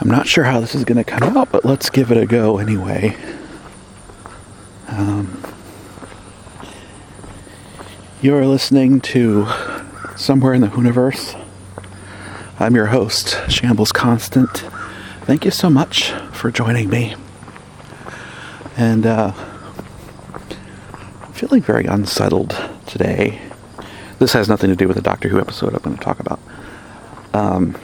I'm not sure how this is going to come out, but let's give it a go anyway. Um, you're listening to Somewhere in the Whoniverse. I'm your host, Shambles Constant. Thank you so much for joining me. And uh, I'm feeling very unsettled today. This has nothing to do with the Doctor Who episode I'm going to talk about. Um,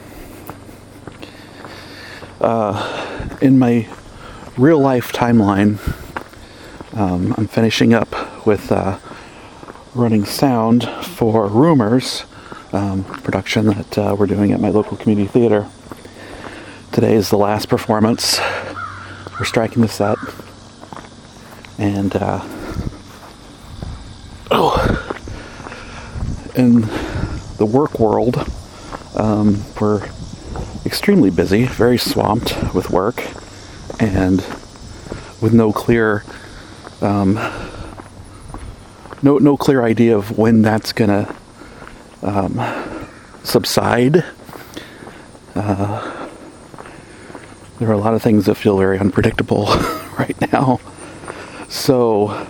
uh, in my real life timeline, um, I'm finishing up with uh, running sound for Rumors um, production that uh, we're doing at my local community theater. Today is the last performance. We're striking the set, and uh, oh, in the work world, um, we're extremely busy, very swamped with work, and with no clear um, no no clear idea of when that's gonna um, subside. Uh, there are a lot of things that feel very unpredictable right now, so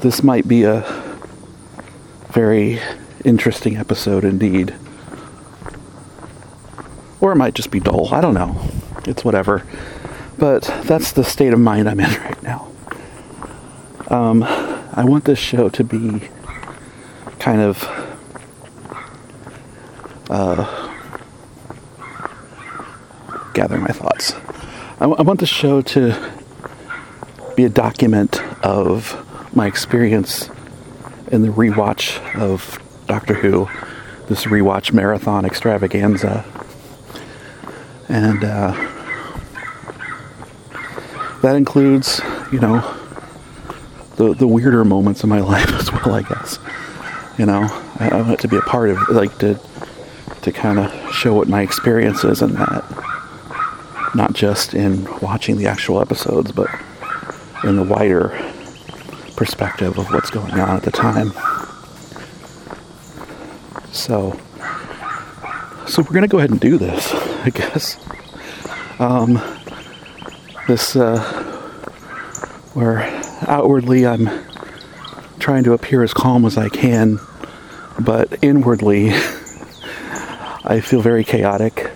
this might be a very interesting episode indeed. Or it might just be dull. I don't know. It's whatever. But that's the state of mind I'm in right now. Um, I want this show to be kind of uh, gather my thoughts. I, w- I want the show to be a document of my experience in the rewatch of Doctor Who, this rewatch marathon extravaganza. And uh, that includes, you know, the, the weirder moments in my life as well, I guess. You know, I, I want it to be a part of, like, to, to kind of show what my experience is in that. Not just in watching the actual episodes, but in the wider perspective of what's going on at the time. So, so we're gonna go ahead and do this, I guess. Um, this, uh, where outwardly I'm trying to appear as calm as I can, but inwardly I feel very chaotic,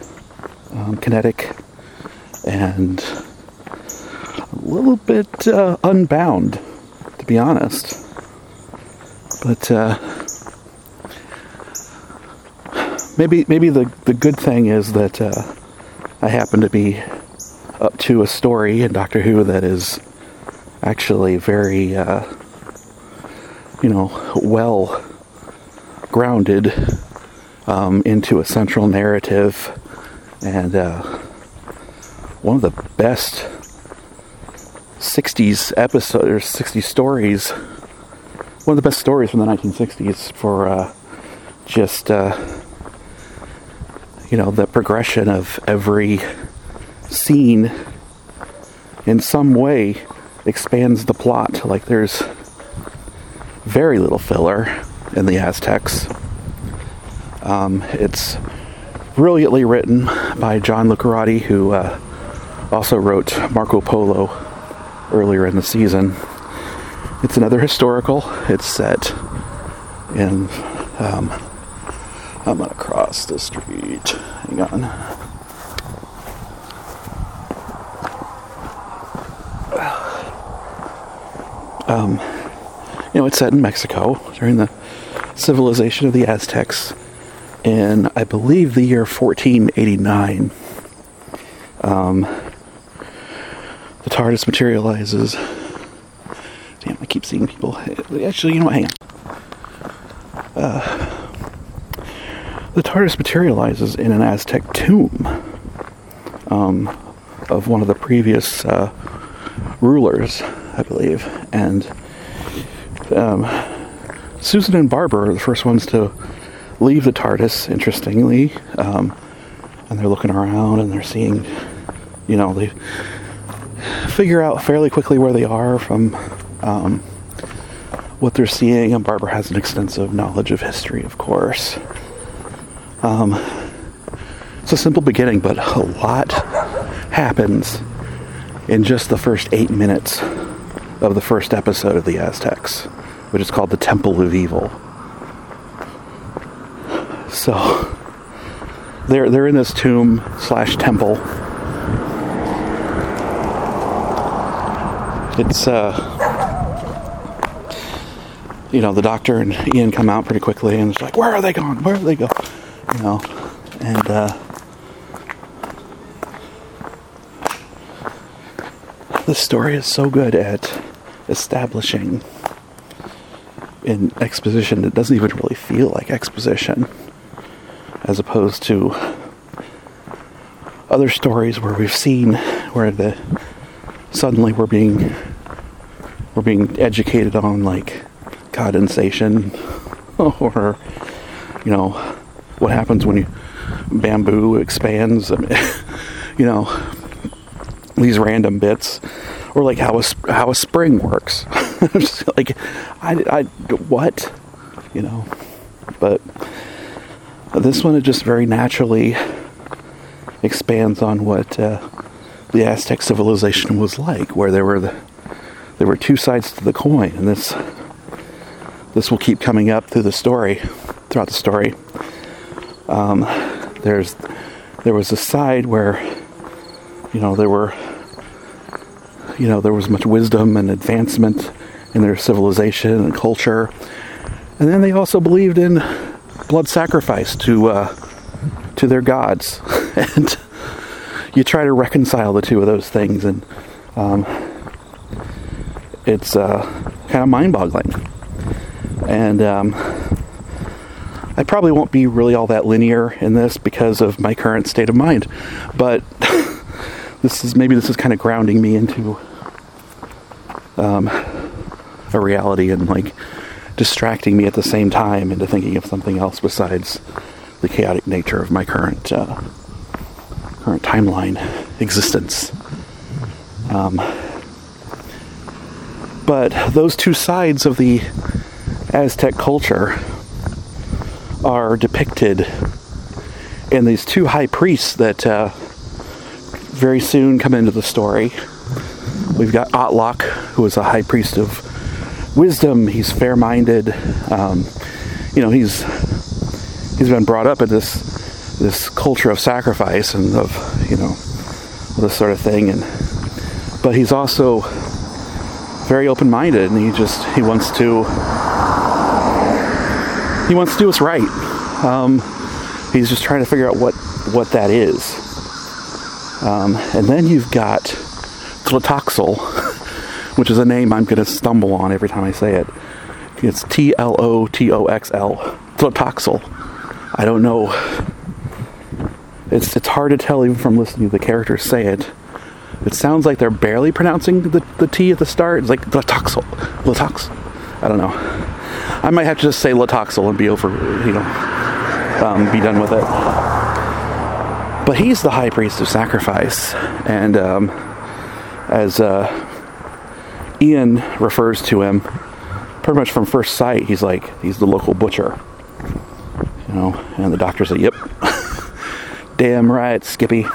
um, kinetic, and a little bit uh, unbound, to be honest. But uh, maybe maybe the the good thing is that uh, I happen to be up to a story in Doctor Who that is actually very, uh, you know, well grounded um, into a central narrative. And uh, one of the best 60s episodes or 60s stories one of the best stories from the 1960s for uh, just uh, you know the progression of every scene in some way expands the plot like there's very little filler in the aztecs um, it's brilliantly written by john lucarotti who uh, also wrote marco polo earlier in the season it's another historical. It's set in. Um, I'm gonna cross the street. Hang on. Um, you know, it's set in Mexico during the civilization of the Aztecs in, I believe, the year 1489. Um, the TARDIS materializes Damn, I keep seeing people. Actually, you know what? Hang on. Uh, the TARDIS materializes in an Aztec tomb um, of one of the previous uh, rulers, I believe. And um, Susan and Barbara are the first ones to leave the TARDIS, interestingly. Um, and they're looking around and they're seeing, you know, they figure out fairly quickly where they are from um, what they're seeing, and Barbara has an extensive knowledge of history, of course. Um, it's a simple beginning, but a lot happens in just the first eight minutes of the first episode of the Aztecs, which is called the Temple of Evil. So they're they're in this tomb slash temple. It's uh you know, the doctor and Ian come out pretty quickly and it's like, where are they going? Where are they going? You know, and uh this story is so good at establishing in exposition that doesn't even really feel like exposition as opposed to other stories where we've seen where the suddenly we're being we're being educated on like condensation or you know what happens when you bamboo expands? I mean, you know these random bits or like how a how a spring works. Like I, I what? You know but this one it just very naturally expands on what uh, the Aztec civilization was like, where there were the there were two sides to the coin, and this this will keep coming up through the story, throughout the story. Um, there's there was a side where you know there were you know there was much wisdom and advancement in their civilization and culture, and then they also believed in blood sacrifice to uh, to their gods, and you try to reconcile the two of those things, and um, it's uh, kind of mind-boggling. And um, I probably won't be really all that linear in this because of my current state of mind, but this is maybe this is kind of grounding me into um, a reality and like distracting me at the same time into thinking of something else besides the chaotic nature of my current uh, current timeline existence. Um, but those two sides of the Aztec culture are depicted in these two high priests that uh, very soon come into the story. We've got Autloc, who is a high priest of wisdom. He's fair-minded. Um, you know, he's he's been brought up in this this culture of sacrifice and of you know this sort of thing. And but he's also very open-minded, and he just he wants to he wants to do what's right. Um, he's just trying to figure out what what that is. Um, and then you've got Tlotoxl, which is a name I'm going to stumble on every time I say it. It's T L O T O X L. Tlotoxl. I don't know. It's it's hard to tell even from listening to the characters say it. It sounds like they're barely pronouncing the, the T at the start. It's like Tlotoxl. Tlotox. I don't know. I might have to just say Latoxel and be over, you know, um, be done with it. But he's the high priest of sacrifice, and um, as uh, Ian refers to him, pretty much from first sight, he's like he's the local butcher, you know. And the doctor's like, "Yep, damn right, Skippy,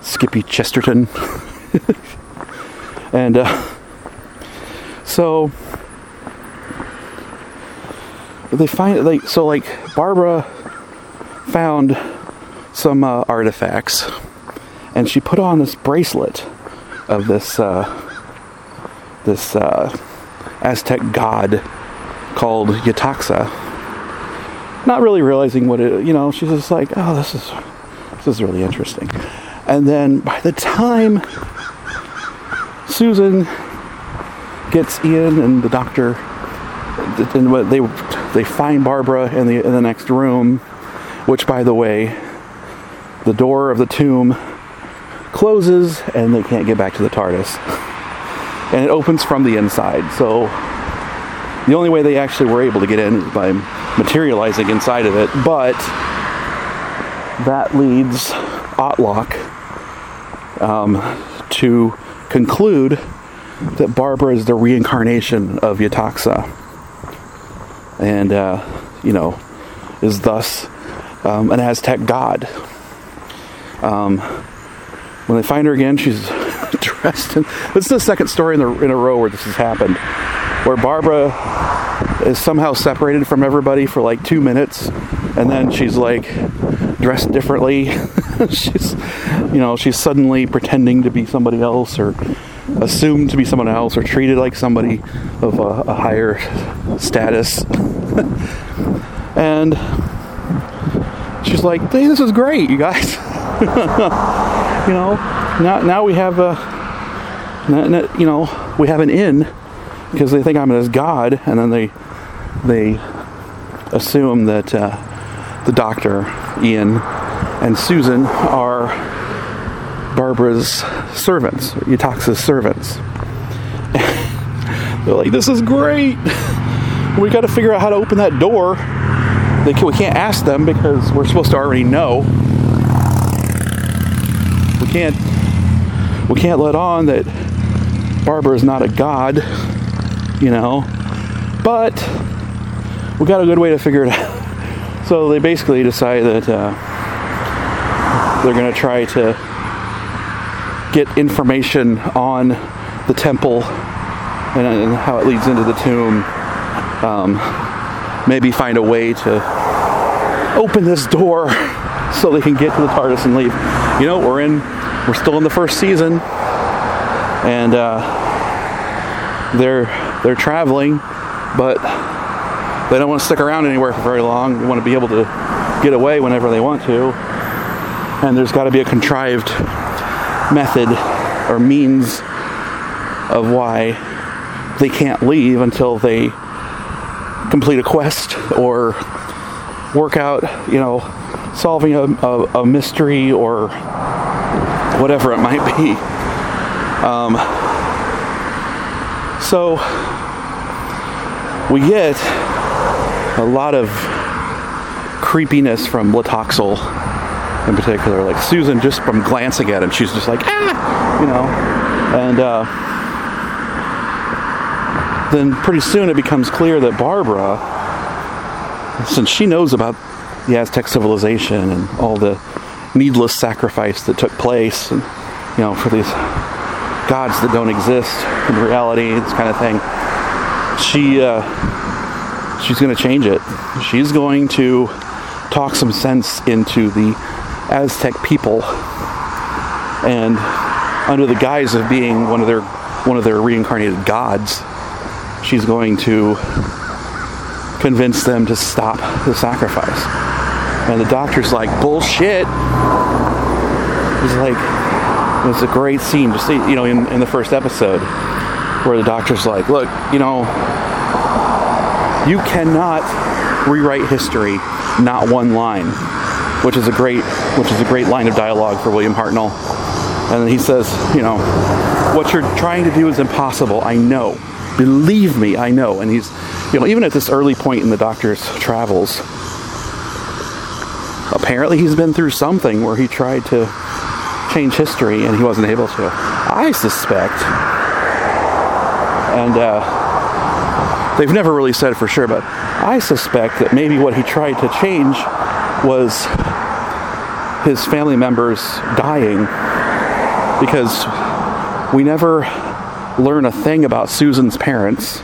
Skippy Chesterton," and uh, so they find like so like Barbara found some uh, artifacts, and she put on this bracelet of this uh, this uh, Aztec god called Yetaxa. Not really realizing what it, you know, she's just like, oh, this is this is really interesting. And then by the time Susan gets Ian and the doctor, and they they find Barbara in the in the next room, which, by the way, the door of the tomb closes and they can't get back to the TARDIS, and it opens from the inside. So the only way they actually were able to get in is by materializing inside of it, but that leads Autloc um, to conclude that Barbara is the reincarnation of Yetaxa and uh, you know is thus um, an Aztec god. Um, when they find her again, she's dressed in. This is the second story in, the, in a row where this has happened, where Barbara is somehow separated from everybody for like two minutes, and then she's like dressed differently. she's, you know, she's suddenly pretending to be somebody else or assumed to be someone else or treated like somebody of a, a higher status. and she's like, hey, this is great, you guys. you know, now, now we have a, you know, we have an in because they think I'm as God, and then they they assume that uh, the doctor, Ian, and Susan are Barbara's servants, Yetaxa's servants. They're like, this is great. We got to figure out how to open that door. Can, we can't ask them because we're supposed to already know. We can't. We can't let on that Barbara is not a god, you know. But we got a good way to figure it out. So they basically decide that uh, they're going to try to get information on the temple and, and, how it leads into the tomb. Um, maybe find a way to open this door so they can get to the TARDIS and leave. You know, we're in, we're still in the first season, and uh, they're they're traveling, but they don't want to stick around anywhere for very long. They want to be able to get away whenever they want to. And there's got to be a contrived method or means of why they can't leave until they complete a quest or work out, you know, solving a, a, a mystery or whatever it might be. Um, so we get a lot of creepiness from Latoxel in particular. Like Susan, just from glancing at him, she's just like, ah, you know. And uh, then pretty soon it becomes clear that Barbara, since she knows about the Aztec civilization and all the needless sacrifice that took place, and you know, for these gods that don't exist in reality, this kind of thing, she. Uh, she's going to change it. She's going to talk some sense into the Aztec people, and under the guise of being one of their one of their reincarnated gods, she's going to convince them to stop the sacrifice. And the doctor's like, bullshit. He's like, it's a great scene, to see, you know, in, in the first episode, where the doctor's like, look, you know, you cannot rewrite history, not one line, which is a great, which is a great line of dialogue for William Hartnell. And then he says, you know, what you're trying to do is impossible. I know. Believe me, I know. And he's, you know, even at this early point in the doctor's travels, apparently he's been through something where he tried to change history and he wasn't able to. I suspect, and uh, They've never really said for sure, but I suspect that maybe what he tried to change was his family members dying because we never learn a thing about Susan's parents.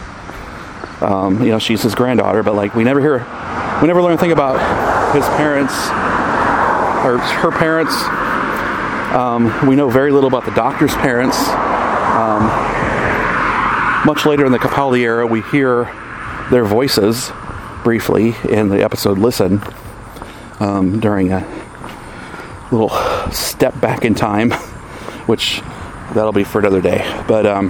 Um, you know, she's his granddaughter, but like we never hear, we never learn a thing about his parents or her parents. Um, we know very little about the doctor's parents. Um, much later in the Capaldi era, we hear their voices briefly in the episode Listen um, during a little step back in time, which that'll be for another day. But um,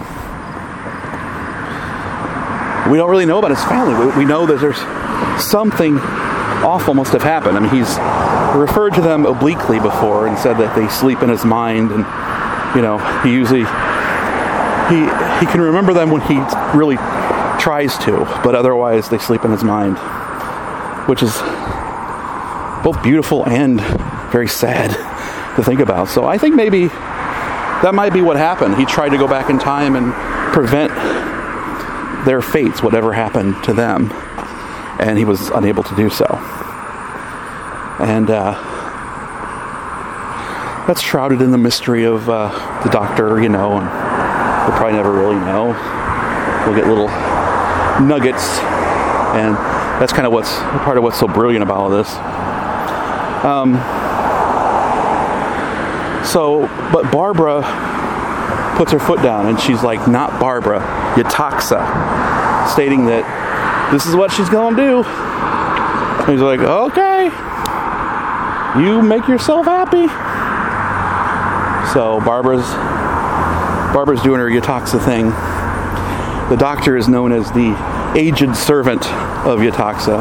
we don't really know about his family. We, we know that there's something awful must have happened. I mean, he's referred to them obliquely before and said that they sleep in his mind, and you know, he usually he he can remember them when he really tries to, but otherwise they sleep in his mind, which is both beautiful and very sad to think about. So I think maybe that might be what happened. He tried to go back in time and prevent their fates, whatever happened to them, and he was unable to do so. And uh, that's shrouded in the mystery of uh, the doctor, you know, and we'll probably never really know. We'll get little nuggets, and that's kind of what's part of what's so brilliant about all this. Um, so, but Barbara puts her foot down, and she's like, "Not Barbara, Yetaxa," stating that this is what she's gonna do. And he's like, "Okay, you make yourself happy." So Barbara's Barbara's doing her Yetaxa thing. The doctor is known as the aged servant of Yetaxa,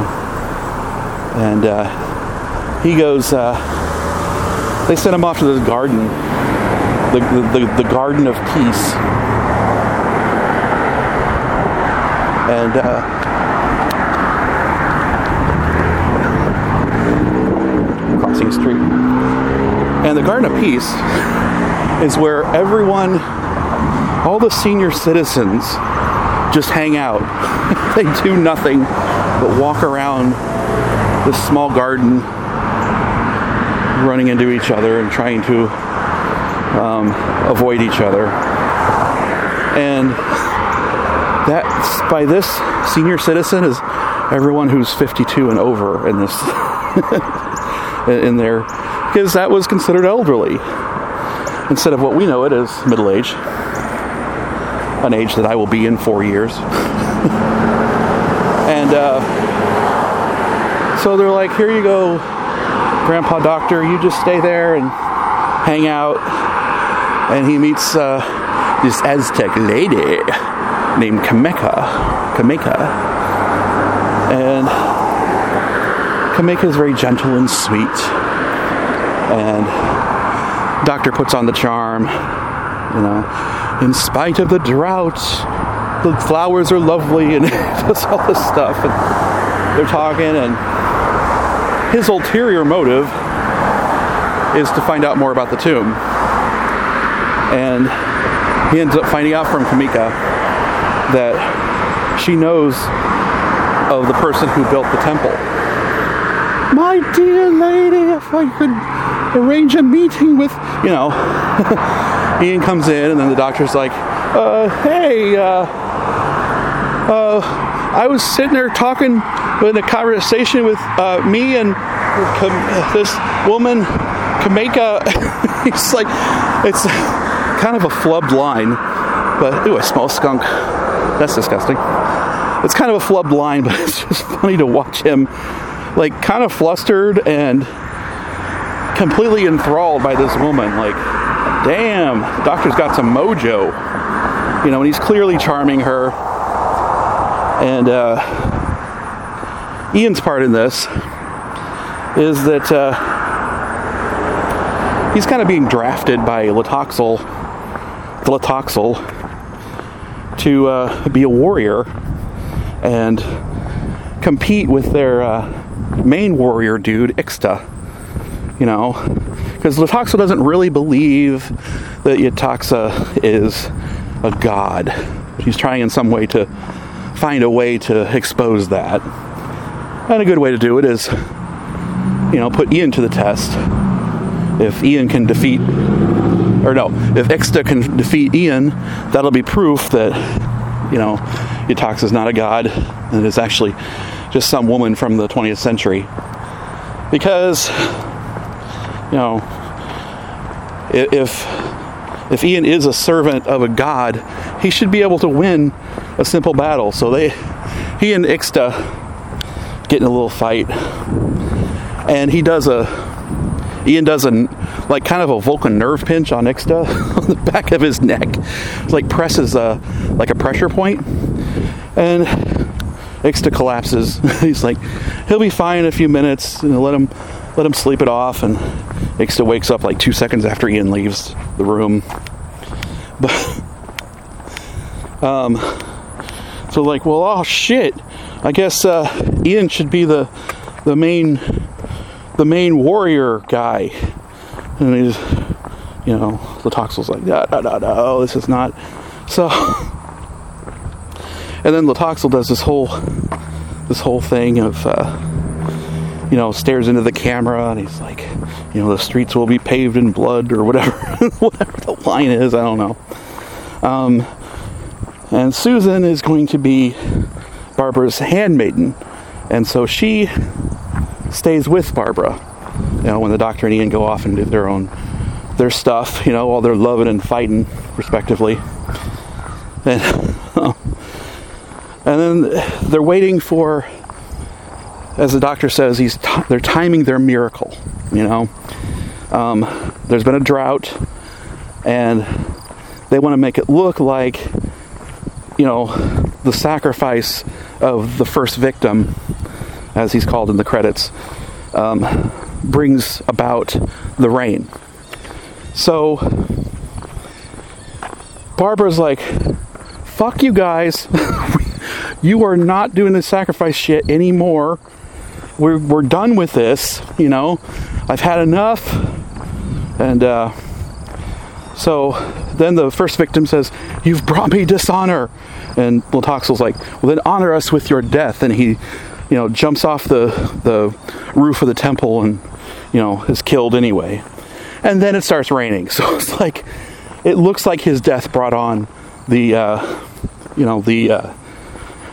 and uh, he goes. Uh, they sent him off to the garden, the, the, the, garden of peace, and. Uh, crossing a street. And the Garden of Peace is where everyone, all the senior citizens, just hang out. they do nothing but walk around this small garden, running into each other and trying to um, avoid each other. And that, by this, senior citizen is everyone who's 52 and over in this, in there, because that was considered elderly instead of what we know it as middle age, an age that I will be in four years. and uh, so they're like, here you go, Grandpa Doctor, you just stay there and hang out. And he meets uh, this Aztec lady named Cameca. Cameca. And Cameca is very gentle and sweet. And doctor puts on the charm, you know, in spite of the drought, the flowers are lovely, and does all this stuff. And they're talking, and his ulterior motive is to find out more about the tomb. And he ends up finding out from Cameca that she knows of the person who built the temple. My dear lady, if I could arrange a meeting with, you know. Ian comes in, and then the doctor's like, uh, hey, uh, uh, I was sitting there talking in the conversation with uh, me and this woman, Cameca. He's like, it's kind of a flubbed line, but ooh, a small skunk. That's disgusting. It's kind of a flubbed line, but it's just funny to watch him, like, kind of flustered and completely enthralled by this woman. Like, damn, doctor's got some mojo. You know, and he's clearly charming her. And uh, Ian's part in this is that uh, he's kind of being drafted by Latoxel, Latoxel, to uh, be a warrior and compete with their uh, main warrior dude, Ixta you know, because Latoxa doesn't really believe that Yetaxa is a god. He's trying in some way to find a way to expose that. And a good way to do it is, you know, put Ian to the test. If Ian can defeat, or no, if Ixta can defeat Ian, that'll be proof that, you know, Yetaxa is not a god and is actually just some woman from the 20th century. Because you know, if if Ian is a servant of a god, he should be able to win a simple battle. So they, he and Ixta get in a little fight, and he does a, Ian does a like kind of a Vulcan nerve pinch on Ixta on the back of his neck, like presses a like a pressure point, and Ixta collapses. He's like, he'll be fine in a few minutes, and let him let him sleep it off, and Ixta wakes up like two seconds after Ian leaves the room. But um, so like, well, oh shit! I guess uh, Ian should be the the main the main warrior guy, and he's you know the Toxel's like, no, no, no, no, this is not so. And then Latoxel does this whole this whole thing of uh, you know stares into the camera and he's like you know, the streets will be paved in blood or whatever, whatever the line is. I don't know. Um, and Susan is going to be Barbara's handmaiden, and so she stays with Barbara. You know, when the doctor and Ian go off and do their own their stuff, you know, while they're loving and fighting respectively. And and then they're waiting for as the doctor says, he's t- they're timing their miracle. You know, um, there's been a drought, and they want to make it look like, you know, the sacrifice of the first victim, as he's called in the credits, um, brings about the rain. So Barbara's like, fuck you guys. you are not doing the sacrifice shit anymore we're, we're done with this, you know, I've had enough. And uh, so then the first victim says, You've brought me dishonor. And Latoxel's like, Well, then honor us with your death. And he, you know, jumps off the, the roof of the temple and, you know, is killed anyway. And then it starts raining. So it's like, it looks like his death brought on the, uh, you know, the, uh,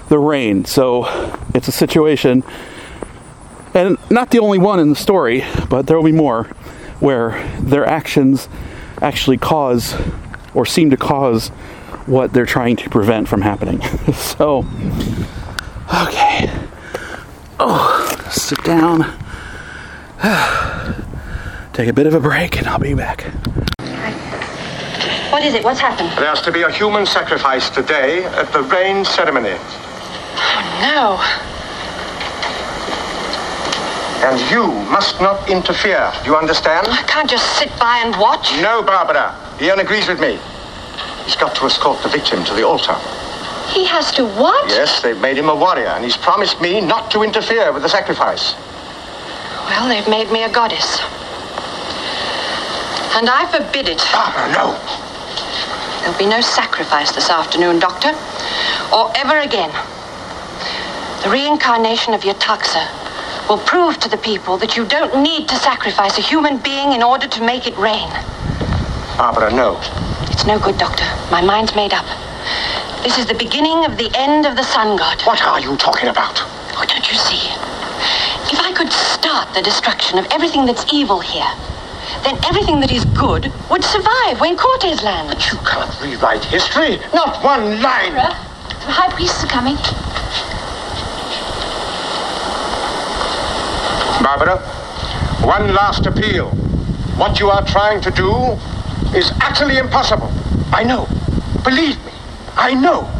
the rain. So it's a situation and not the only one in the story, but there will be more where their actions actually cause or seem to cause what they're trying to prevent from happening. so, okay. Oh, sit down. Take a bit of a break and I'll be back. What is it? What's happened? There's to be a human sacrifice today at the rain ceremony. Oh, no. And you must not interfere. Do you understand? I can't just sit by and watch. No, Barbara. Ian agrees with me. He's got to escort the victim to the altar. He has to what? Yes, they've made him a warrior, and he's promised me not to interfere with the sacrifice. Well, they've made me a goddess. And I forbid it. Barbara, no. There'll be no sacrifice this afternoon, Doctor. Or ever again. The reincarnation of Yetaxa will prove to the people that you don't need to sacrifice a human being in order to make it rain. Barbara, no. It's no good, Doctor. My mind's made up. This is the beginning of the end of the sun god. What are you talking about? Oh, don't you see? If I could start the destruction of everything that's evil here, then everything that is good would survive when Cortez lands. But you can't rewrite history. Not one line. the high priests are coming. Barbara, one last appeal. What you are trying to do is utterly impossible. I know. Believe me, I know.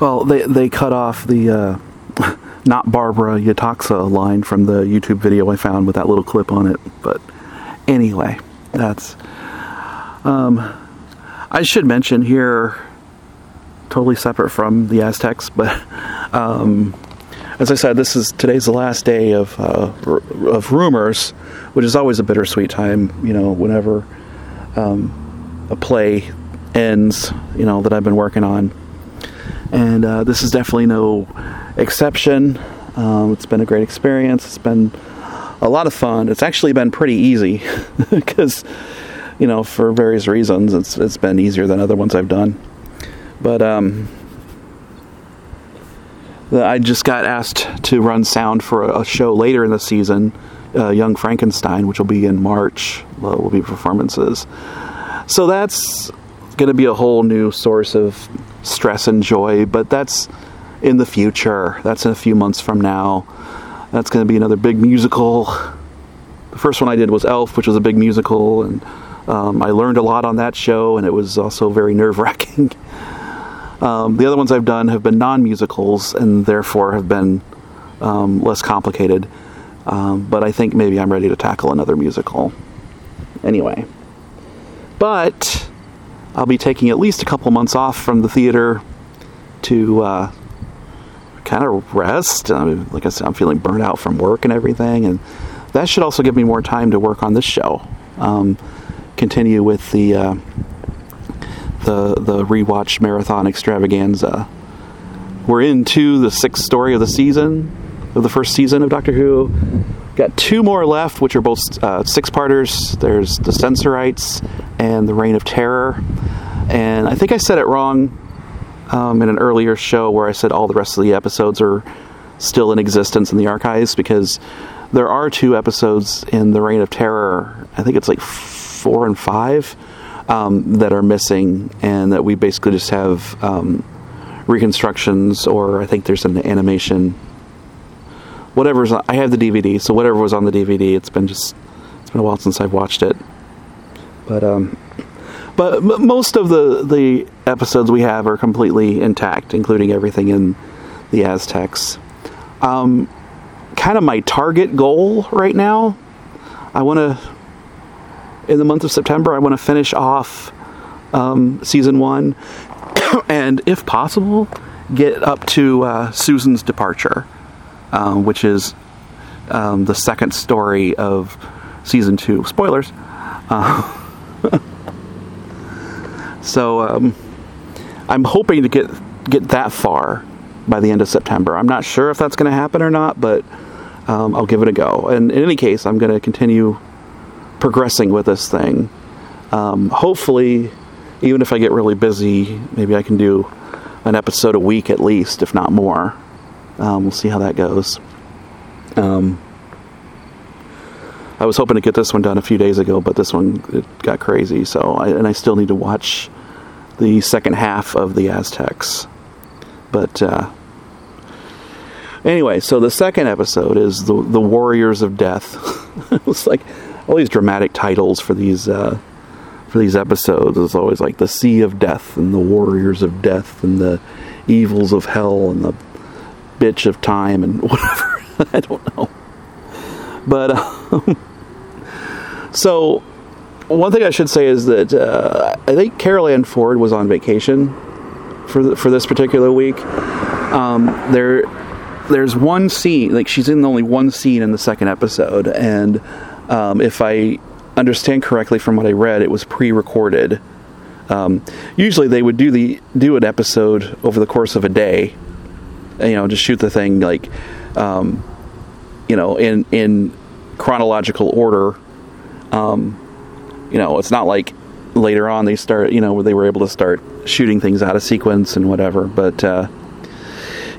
Well, they they cut off the uh, not Barbara Yetaxa line from the YouTube video I found with that little clip on it. But anyway, that's. Um, I should mention here, totally separate from the Aztecs, but um, as I said, this is today's the last day of uh, of rumors, which is always a bittersweet time. You know, whenever um, a play ends, you know that I've been working on, and uh, this is definitely no exception. Um, it's been a great experience. It's been a lot of fun. It's actually been pretty easy because, you know, for various reasons, it's it's been easier than other ones I've done. But um, I just got asked to run sound for a show later in the season, uh, Young Frankenstein, which will be in March. Will be performances. So that's going to be a whole new source of stress and joy, but that's in the future. That's in a few months from now. That's going to be another big musical. The first one I did was Elf, which was a big musical, and um, I learned a lot on that show, and it was also very nerve wracking. Um, the other ones I've done have been non musicals and therefore have been um, less complicated. Um, but I think maybe I'm ready to tackle another musical. Anyway. But I'll be taking at least a couple months off from the theater to uh, kind of rest. I mean, like I said, I'm feeling burnt out from work and everything. And that should also give me more time to work on this show. Um, continue with the. Uh, the the rewatch marathon extravaganza. We're into the sixth story of the season. of the first season of Doctor Who. Got two more left, which are both uh, six parters. There's The Sensorites and The Reign of Terror. And I think I said it wrong um, in an earlier show where I said all the rest of the episodes are still in existence in the archives because there are two episodes in The Reign of Terror. I think it's like four and five um, that are missing, and that we basically just have um, reconstructions, or I think there's an animation. Whatever's on, I have the DVD, so whatever was on the DVD, it's been just it's been a while since I've watched it. But um, but most of the the episodes we have are completely intact, including everything in the Aztecs. Um, kind of my target goal right now. I want to in the month of September. I want to finish off um, season one, and if possible, get up to uh, Susan's departure, um, which is um, the second story of season two. Spoilers. Uh, so um, I'm hoping to get get that far by the end of September. I'm not sure if that's going to happen or not, but um, I'll give it a go. And in any case, I'm going to continue progressing with this thing. Um, hopefully, even if I get really busy, maybe I can do an episode a week at least, if not more. Um, we'll see how that goes. Um, I was hoping to get this one done a few days ago, but this one it got crazy. So, I, and I still need to watch the second half of the Aztecs. But uh, anyway, so the second episode is the the Warriors of Death. it's like all these dramatic titles for these uh, for these episodes. It's always like the Sea of Death and the Warriors of Death and the Evils of Hell and the Bitch of Time and whatever. I don't know. But um, so one thing I should say is that uh, I think Carole Ann Ford was on vacation for the, for this particular week. Um, there, there's one scene like she's in only one scene in the second episode, and um, if I understand correctly from what I read, it was pre-recorded. Um, usually, they would do the do an episode over the course of a day. You know, just shoot the thing like, um, you know, in in chronological order. Um, you know, it's not like later on they start, you know, where they were able to start shooting things out of sequence and whatever. But uh,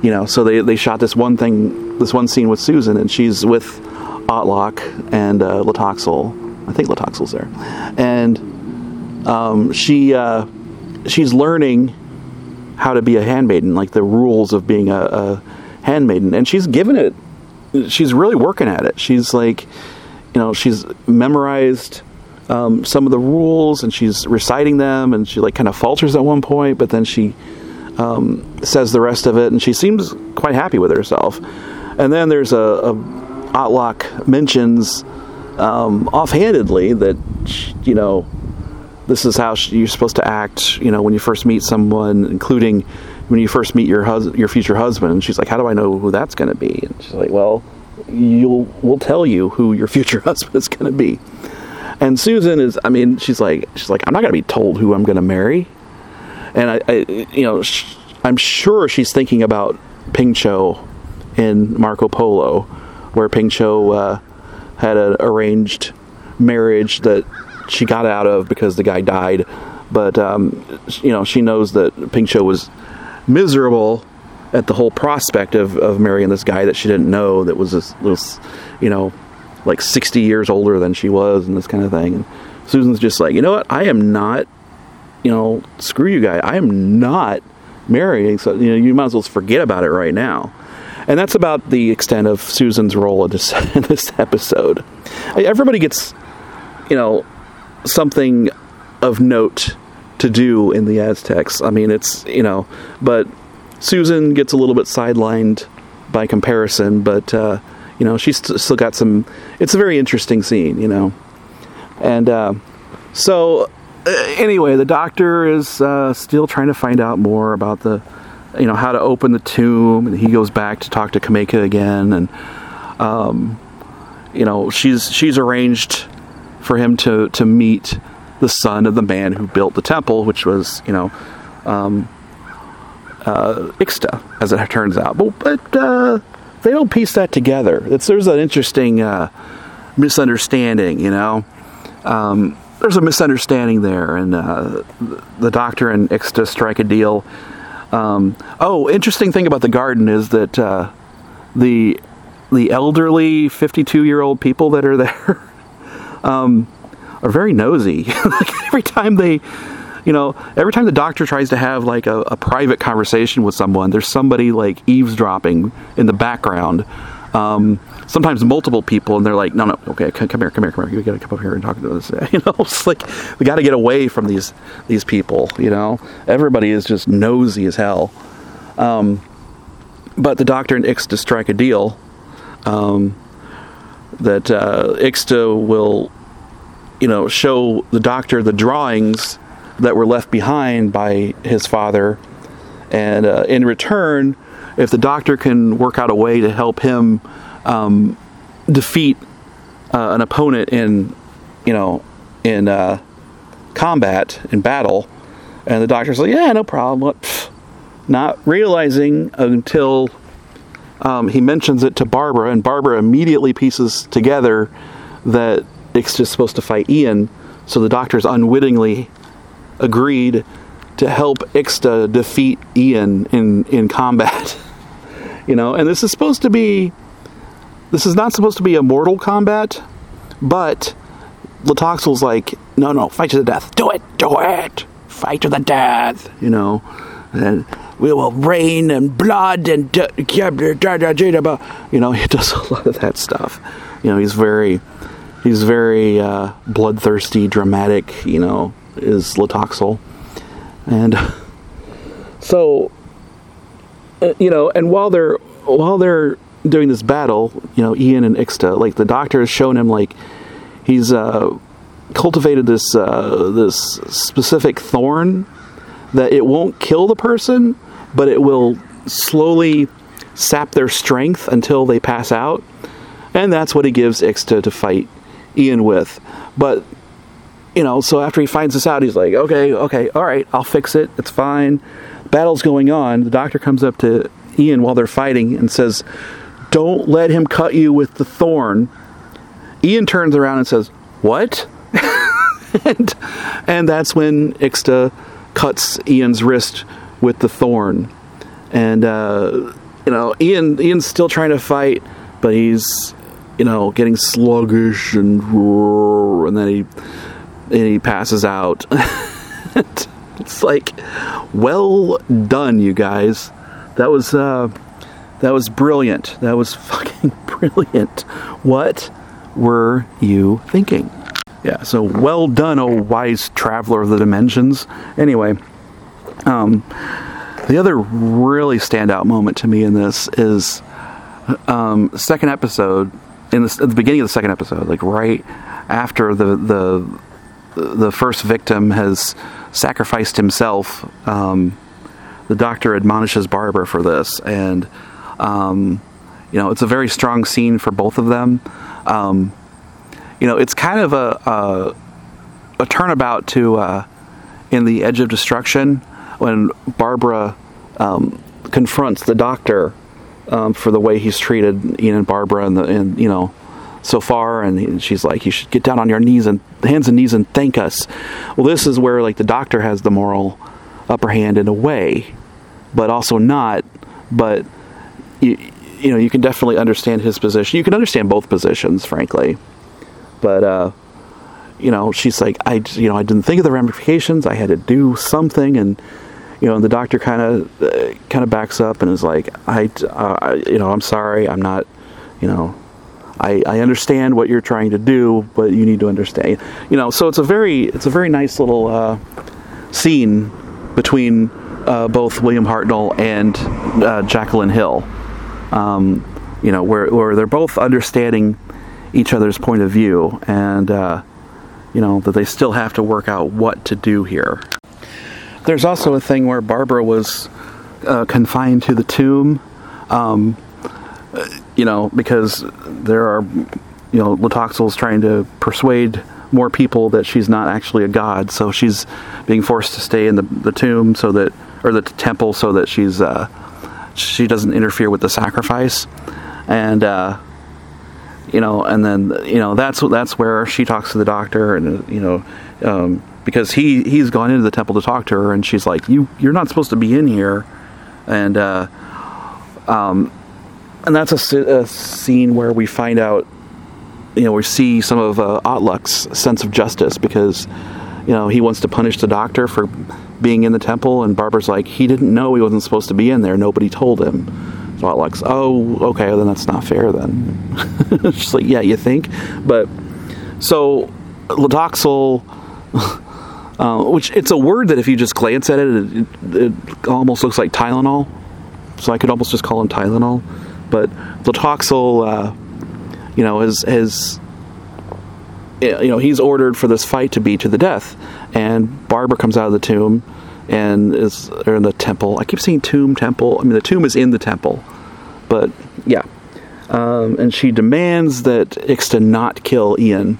you know, so they they shot this one thing, this one scene with Susan, and she's with Autloc and uh, Latoxel. I think Latoxel's there, and um, she uh, she's learning how to be a handmaiden, like the rules of being a, a handmaiden, and she's given it. She's really working at it. She's like, you know, she's memorized um, some of the rules and she's reciting them, and she like kind of falters at one point, but then she um, says the rest of it, and she seems quite happy with herself. And then there's a, a Autloc mentions um, offhandedly that you know this is how you're supposed to act. You know when you first meet someone, including when you first meet your hus- your future husband. And she's like, "How do I know who that's going to be?" And she's like, "Well, you'll we'll tell you who your future husband is going to be." And Susan is, I mean, she's like, she's like, I'm not going to be told who I'm going to marry. And I, I you know, sh- I'm sure she's thinking about Ping Cho in Marco Polo, where Pingcho uh, had an arranged marriage that she got out of because the guy died. But um, you know, she knows that Pingcho was miserable at the whole prospect of, of marrying this guy that she didn't know that was this, this you know like 60 years older than she was and this kind of thing. And Susan's just like, you know what? I am not, you know, screw you guy. I am not marrying. So, you know, you might as well forget about it right now. And that's about the extent of Susan's role in this, in this episode. Everybody gets, you know, something of note to do in the Aztecs. I mean, it's, you know, but Susan gets a little bit sidelined by comparison, but, uh, you know, she's still got some. It's a very interesting scene, you know, and uh, so uh, anyway, the doctor is uh, still trying to find out more about the, you know, how to open the tomb, and he goes back to talk to Cameca again, and um, you know, she's she's arranged for him to to meet the son of the man who built the temple, which was you know. Um, uh, Ixta, as it turns out, but, but uh, they don't piece that together. It's, there's an interesting uh, misunderstanding, you know. Um, there's a misunderstanding there, and uh, the doctor and Ixta strike a deal. Um, oh, interesting thing about the garden is that uh, the the elderly 52 year old people that are there um, are very nosy. like every time they, you know, every time the doctor tries to have like a, a, private conversation with someone, there's somebody like eavesdropping in the background. Um, sometimes multiple people, and they're like, "No, no, okay, come, here, come here, come here. You got to come up here and talk to us." You know, it's like we got to get away from these these people. You know, everybody is just nosy as hell. Um, but the doctor and Ixta strike a deal um, that uh, Ixta will, you know, show the doctor the drawings that were left behind by his father, and uh, in return, if the doctor can work out a way to help him um, defeat uh, an opponent in, you know, in uh, combat in battle, and the doctor's like, "Yeah, no problem." Not realizing until um, he mentions it to Barbara, and Barbara immediately pieces together that Ixta is supposed to fight Ian. So the doctors unwittingly agreed to help Ixta defeat Ian in in combat. you know, and this is supposed to be this is not supposed to be a mortal combat, but Latoxel's like, no, no, fight to the death. Do it, do it, fight to the death. You know, and we will rain and blood and you know he does a lot of that stuff. You know he's very he's very uh, bloodthirsty, dramatic. You know is Latoxel, and so uh, you know, and while they're while they're doing this battle, you know, Ian and Ixta, like the doctor has shown him like he's uh, cultivated this uh, this specific thorn that it won't kill the person, but it will slowly sap their strength until they pass out. And that's what he gives Ixta to fight Ian with. But, you know, so after he finds this out, he's like, okay, okay, all right, I'll fix it. It's fine. Battle's going on. The doctor comes up to Ian while they're fighting and says, don't let him cut you with the thorn. Ian turns around and says, What? and, and that's when Ixta cuts Ian's wrist with the thorn. And, uh, you know, Ian Ian's still trying to fight, but he's, you know, getting sluggish and and then he and he passes out. it's like, well done, you guys. That was uh, that was brilliant. That was fucking brilliant. What were you thinking? Yeah, so well done, oh wise traveler of the dimensions. Anyway, um, the other really standout moment to me in this is um, second episode. In the, at the beginning of the second episode, like right after the the the first victim has sacrificed himself, um, the doctor admonishes Barbara for this, and um, you know it's a very strong scene for both of them. Um, you know, it's kind of a a, a turnabout to uh, in the Edge of Destruction when Barbara um, confronts the doctor um, for the way he's treated Ian and Barbara and the and you know so far and, he, and she's like you should get down on your knees and hands and knees and thank us. Well this is where like the doctor has the moral upper hand in a way but also not but you, you know you can definitely understand his position. You can understand both positions frankly. But uh, you know, she's like, I, you know, I didn't think of the ramifications. I had to do something, and you know, and the doctor kind of, uh, kind of backs up and is like, I, uh, you know, I'm sorry, I'm not, you know, I, I understand what you're trying to do, but you need to understand, you know. So it's a very, it's a very nice little uh, scene between uh, both William Hartnell and uh, Jacqueline Hill. Um, you know, where where they're both understanding each other's point of view, and uh, you know that they still have to work out what to do here. There's also a thing where Barbara was uh, confined to the tomb, um, you know, because there are, you know, Latoxel's trying to persuade more people that she's not actually a god, so she's being forced to stay in the, the tomb so that, or the temple, so that she's uh, she doesn't interfere with the sacrifice. and uh, you know, and then you know that's that's where she talks to the doctor, and you know, um, because he he's gone into the temple to talk to her, and she's like, "You you're not supposed to be in here," and uh, um, and that's a, a scene where we find out, you know, we see some of uh, sense of justice because, you know, he wants to punish the doctor for being in the temple, and Barbara's like, he didn't know he wasn't supposed to be in there. Nobody told him. So oh, okay, well, then that's not fair then. She's like, yeah, you think? But, so, Latoxyl, uh, which it's a word that if you just glance at it, it, it, it almost looks like Tylenol. So I could almost just call him Tylenol. But Latoxyl, uh, you know, has, has you know he's ordered for this fight to be to the death, and Barbara comes out of the tomb and is or in the temple. I keep saying tomb temple. I mean the tomb is in the temple, but yeah. Um, and she demands that Ixta not kill Ian,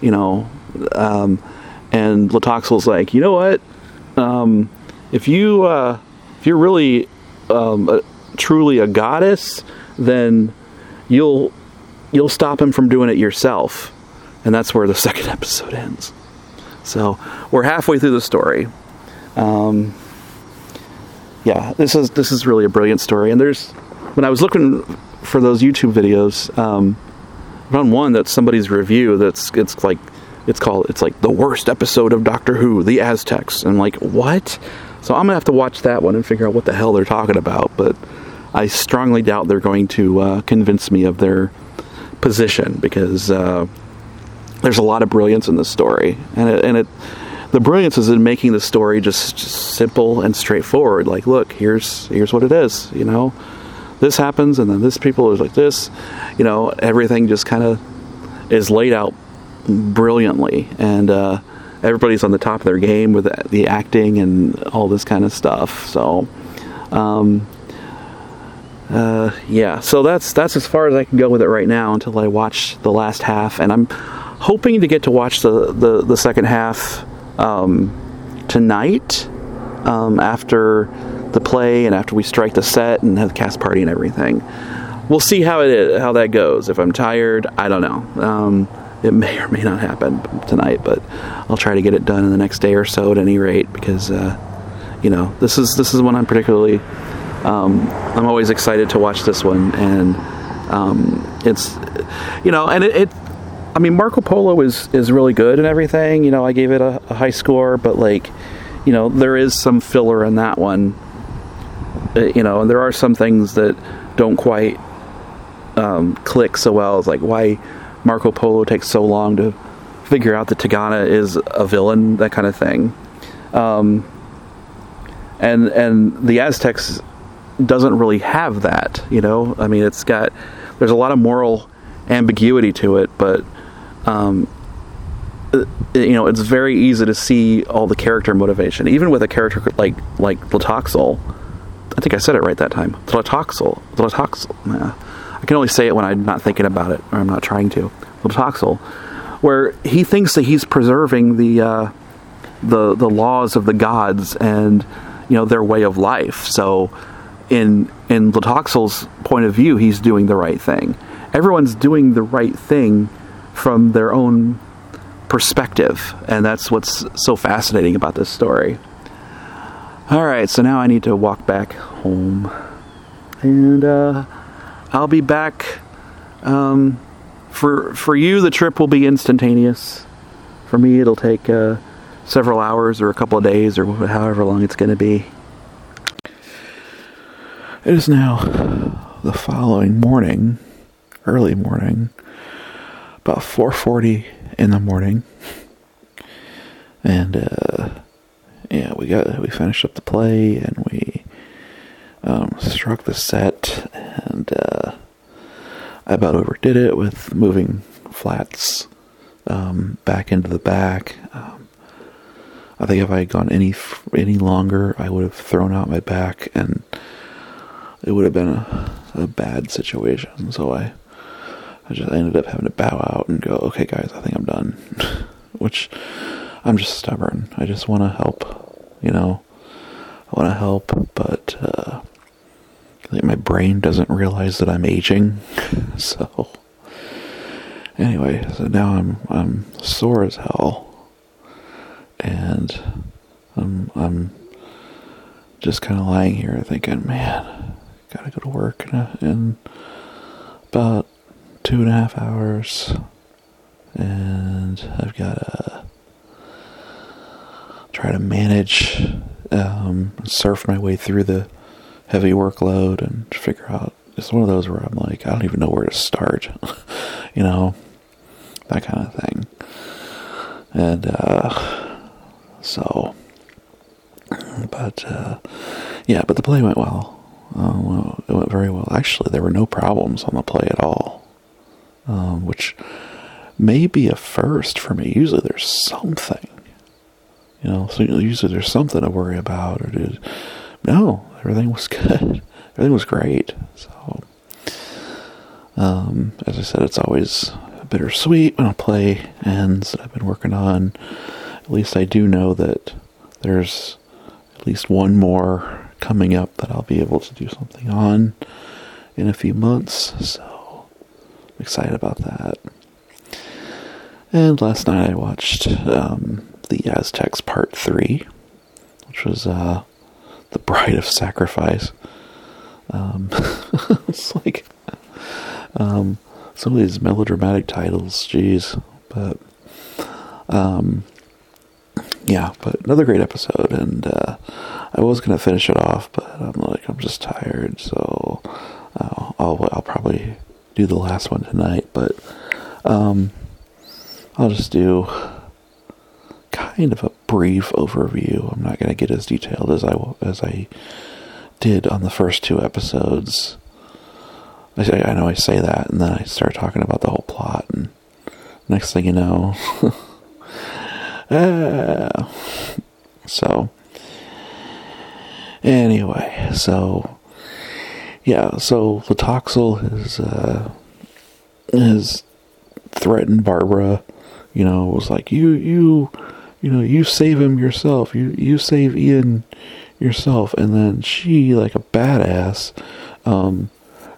you know. Um, and Latoxyl's like, you know what? Um, if you uh, if you're really um, a, truly a goddess, then you'll you'll stop him from doing it yourself. And that's where the second episode ends. So we're halfway through the story. Um, yeah, this is this is really a brilliant story. And there's when I was looking for those YouTube videos, um, I found one that somebody's review that's it's like it's called it's like the worst episode of Doctor Who, the Aztecs. And I'm like, what? So I'm gonna have to watch that one and figure out what the hell they're talking about. But I strongly doubt they're going to uh, convince me of their position because uh, there's a lot of brilliance in this story, and it, and it the brilliance is in making the story just, just simple and straightforward. Like, look, here's here's what it is. You know, this happens, and then this people is like this. You know, everything just kind of is laid out brilliantly, and uh, everybody's on the top of their game with the acting and all this kind of stuff. So. Um, uh, yeah, so that's that's as far as I can go with it right now until I watch the last half, and I'm hoping to get to watch the the, the second half um, tonight um, after the play and after we strike the set and have the cast party and everything. We'll see how it is, how that goes. If I'm tired, I don't know. It may or may not happen tonight, but I'll try to get it done in the next day or so at any rate because uh, you know this is this is one I'm particularly um, I'm always excited to watch this one, and um, it's you know, and it, it, I mean, Marco Polo is is really good and everything. You know, I gave it a, a high score, but like, you know, there is some filler in that one. Uh, you know, and there are some things that don't quite um, click so well. It's like why Marco Polo takes so long to figure out that Tegana is a villain, that kind of thing. Um, and and the Aztecs doesn't really have that. You know, I mean, it's got there's a lot of moral ambiguity to it, but um, uh, you know, it's very easy to see all the character motivation, even with a character like like Latoxyl. I think I said it right that time. Latoxyl. Yeah. I can only say it when I'm not thinking about it or I'm not trying to. Latoxyl, where he thinks that he's preserving the uh, the the laws of the gods and you know their way of life. So in in Latoxyl's point of view, he's doing the right thing. Everyone's doing the right thing from their own perspective, and that's what's so fascinating about this story. All right, so now I need to walk back home, and uh, I'll be back. Um, for for you, the trip will be instantaneous. For me, it'll take uh, several hours or a couple of days or however long it's going to be. It is now the following morning, early morning, about 4:40 in the morning, and uh, yeah, we got we finished up the play and we um, struck the set, and uh, I about overdid it with moving flats um, back into the back. Um, I think if I had gone any any longer, I would have thrown out my back and it would have been a, a bad situation. So I, I just ended up having to bow out and go, okay, guys, I think I'm done. Which I'm just stubborn. I just want to help, you know. I want to help, but uh, my brain doesn't realize that I'm aging. So anyway, so now I'm I'm sore as hell, and I'm I'm just kind of lying here thinking, man, gotta go to work in, a, in about two and a half hours, and I've got to try to manage, um, surf my way through the heavy workload and figure out. It's one of those where I'm like, I don't even know where to start, you know, that kind of thing. And uh, so, but uh, yeah, but the play went well. Uh, well. It went very well. Actually, there were no problems on the play at all, um, which may be a first for me. Usually, there's something, you know. So usually, there's something to worry about, or did no, everything was good. everything was great. So, um, as I said, it's always bittersweet when a play ends that I've been working on. At least I do know that there's at least one more coming up that I'll be able to do something on in a few months. So I'm excited about that. And last night I watched um, the Aztecs Part 3, which was uh, The Bride of Sacrifice. Um, it's like um, some of these melodramatic titles, jeez. But um, yeah, but another great episode, and uh, I was gonna finish it off, but I'm like I'm just tired, so uh, I'll I'll probably do the last one tonight, but um, I'll just do kind of a brief overview. I'm not gonna get as detailed as I as I did on the first two episodes. I, I know I say that, and then I start talking about the whole plot, and next thing you know. uh, so, anyway, so yeah, so Latoxel has uh, threatened Barbara. You know, was like you you you know you save him yourself. You you save Ian yourself, and then she like a badass. Um,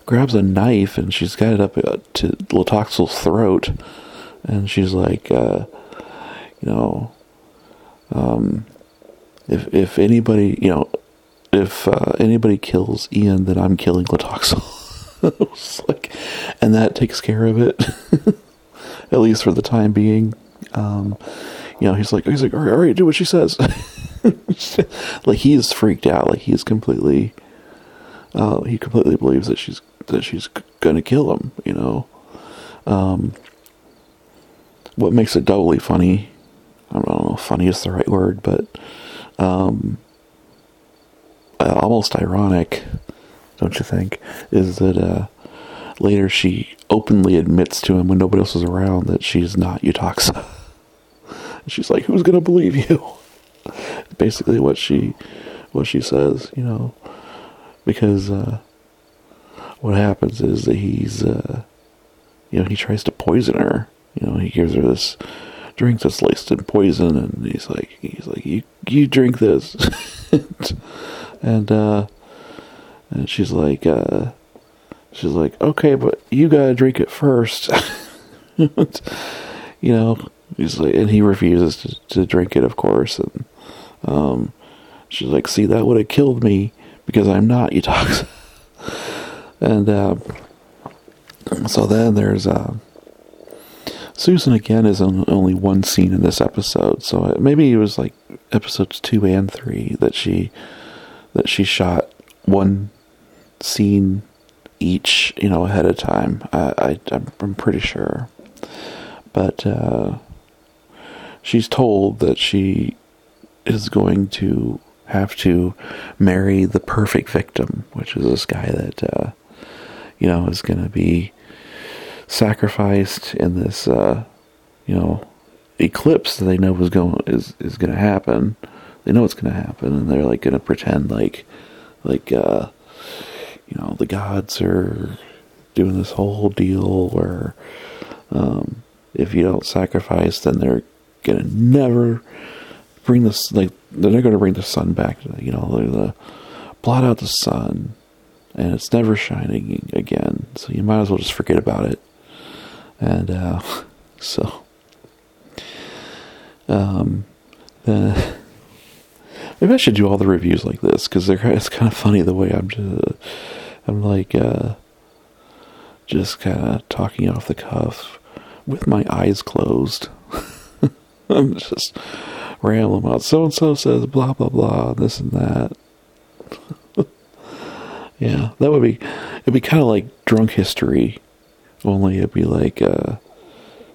grabs a knife and she's got it up uh, to Latoxel's throat, and she's like, uh, you know, um, if if anybody, you know, if uh, anybody kills Ian, then I'm killing Latoxel. like, and that takes care of it, at least for the time being. Um, you know, he's like, he's like, all right, all right, do what she says. like he is freaked out. Like he's completely, uh, he completely believes that she's that she's gonna kill him. You know, um, what makes it doubly funny? I don't know funny is the right word, but um, uh, almost ironic, don't you think? Is that uh, later she openly admits to him when nobody else is around that she's not She's like, "Who's gonna believe you?" Basically, what she what she says, you know, because uh, what happens is that he's, uh, you know, he tries to poison her. You know, he gives her this drink that's laced in poison, and he's like, he's like, you, you drink this, and uh, and she's like, uh, she's like, okay, but you gotta drink it first. you know, he's like, and he refuses to, to drink it, of course, and um, she's like, see, that would have killed me because I'm not Yetaxa. And uh, so then there's uh, Susan again is on only one scene in this episode. So maybe it was like episodes two and three that she that she shot one scene each, you know, ahead of time. I, I am pretty sure, but uh, she's told that she is going to have to marry the perfect victim, which is this guy that uh, you know, is going to be sacrificed in this, uh, you know, eclipse that they know is going is is going to happen. They know it's going to happen, and they're like going to pretend like, like, uh, you know, the gods are doing this whole deal where, um, if you don't sacrifice, then they're to never bring this like they're not to bring the sun back. You know, they're the blot out the sun and it's never shining again. So you might as well just forget about it. And uh, so, um, uh, maybe I should do all the reviews like this because they're it's kind of funny the way I'm just, I'm like, uh, just kind of talking off the cuff with my eyes closed. I'm just rambling about so and so says blah blah blah, this and that. yeah, that would be it'd be kind of like drunk history, only it'd be like uh,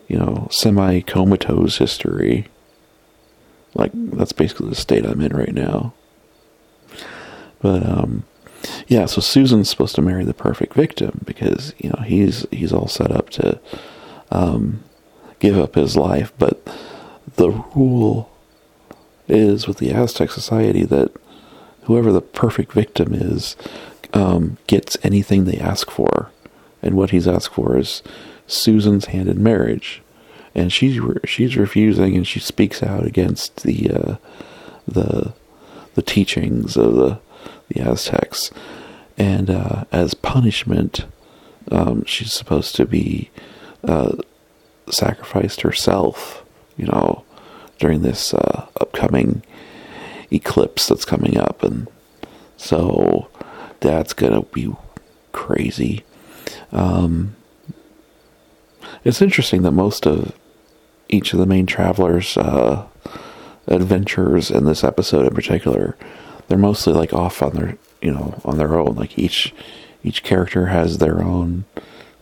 you know semi comatose history. Like that's basically the state I'm in right now. But um, yeah, so Susan's supposed to marry the perfect victim because you know he's he's all set up to um, give up his life, but the rule is with the Aztec society that whoever the perfect victim is um, gets anything they ask for, and what he's asked for is Susan's hand in marriage, and she's re- she's refusing, and she speaks out against the uh, the the teachings of the the Aztecs, and uh, as punishment, um, she's supposed to be uh, sacrificed herself, you know, during this uh, upcoming eclipse that's coming up, and so that's gonna be crazy. Um, it's interesting that most of each of the main travelers' uh, adventures in this episode, in particular, they're mostly like off on their, you know, on their own. Like each each character has their own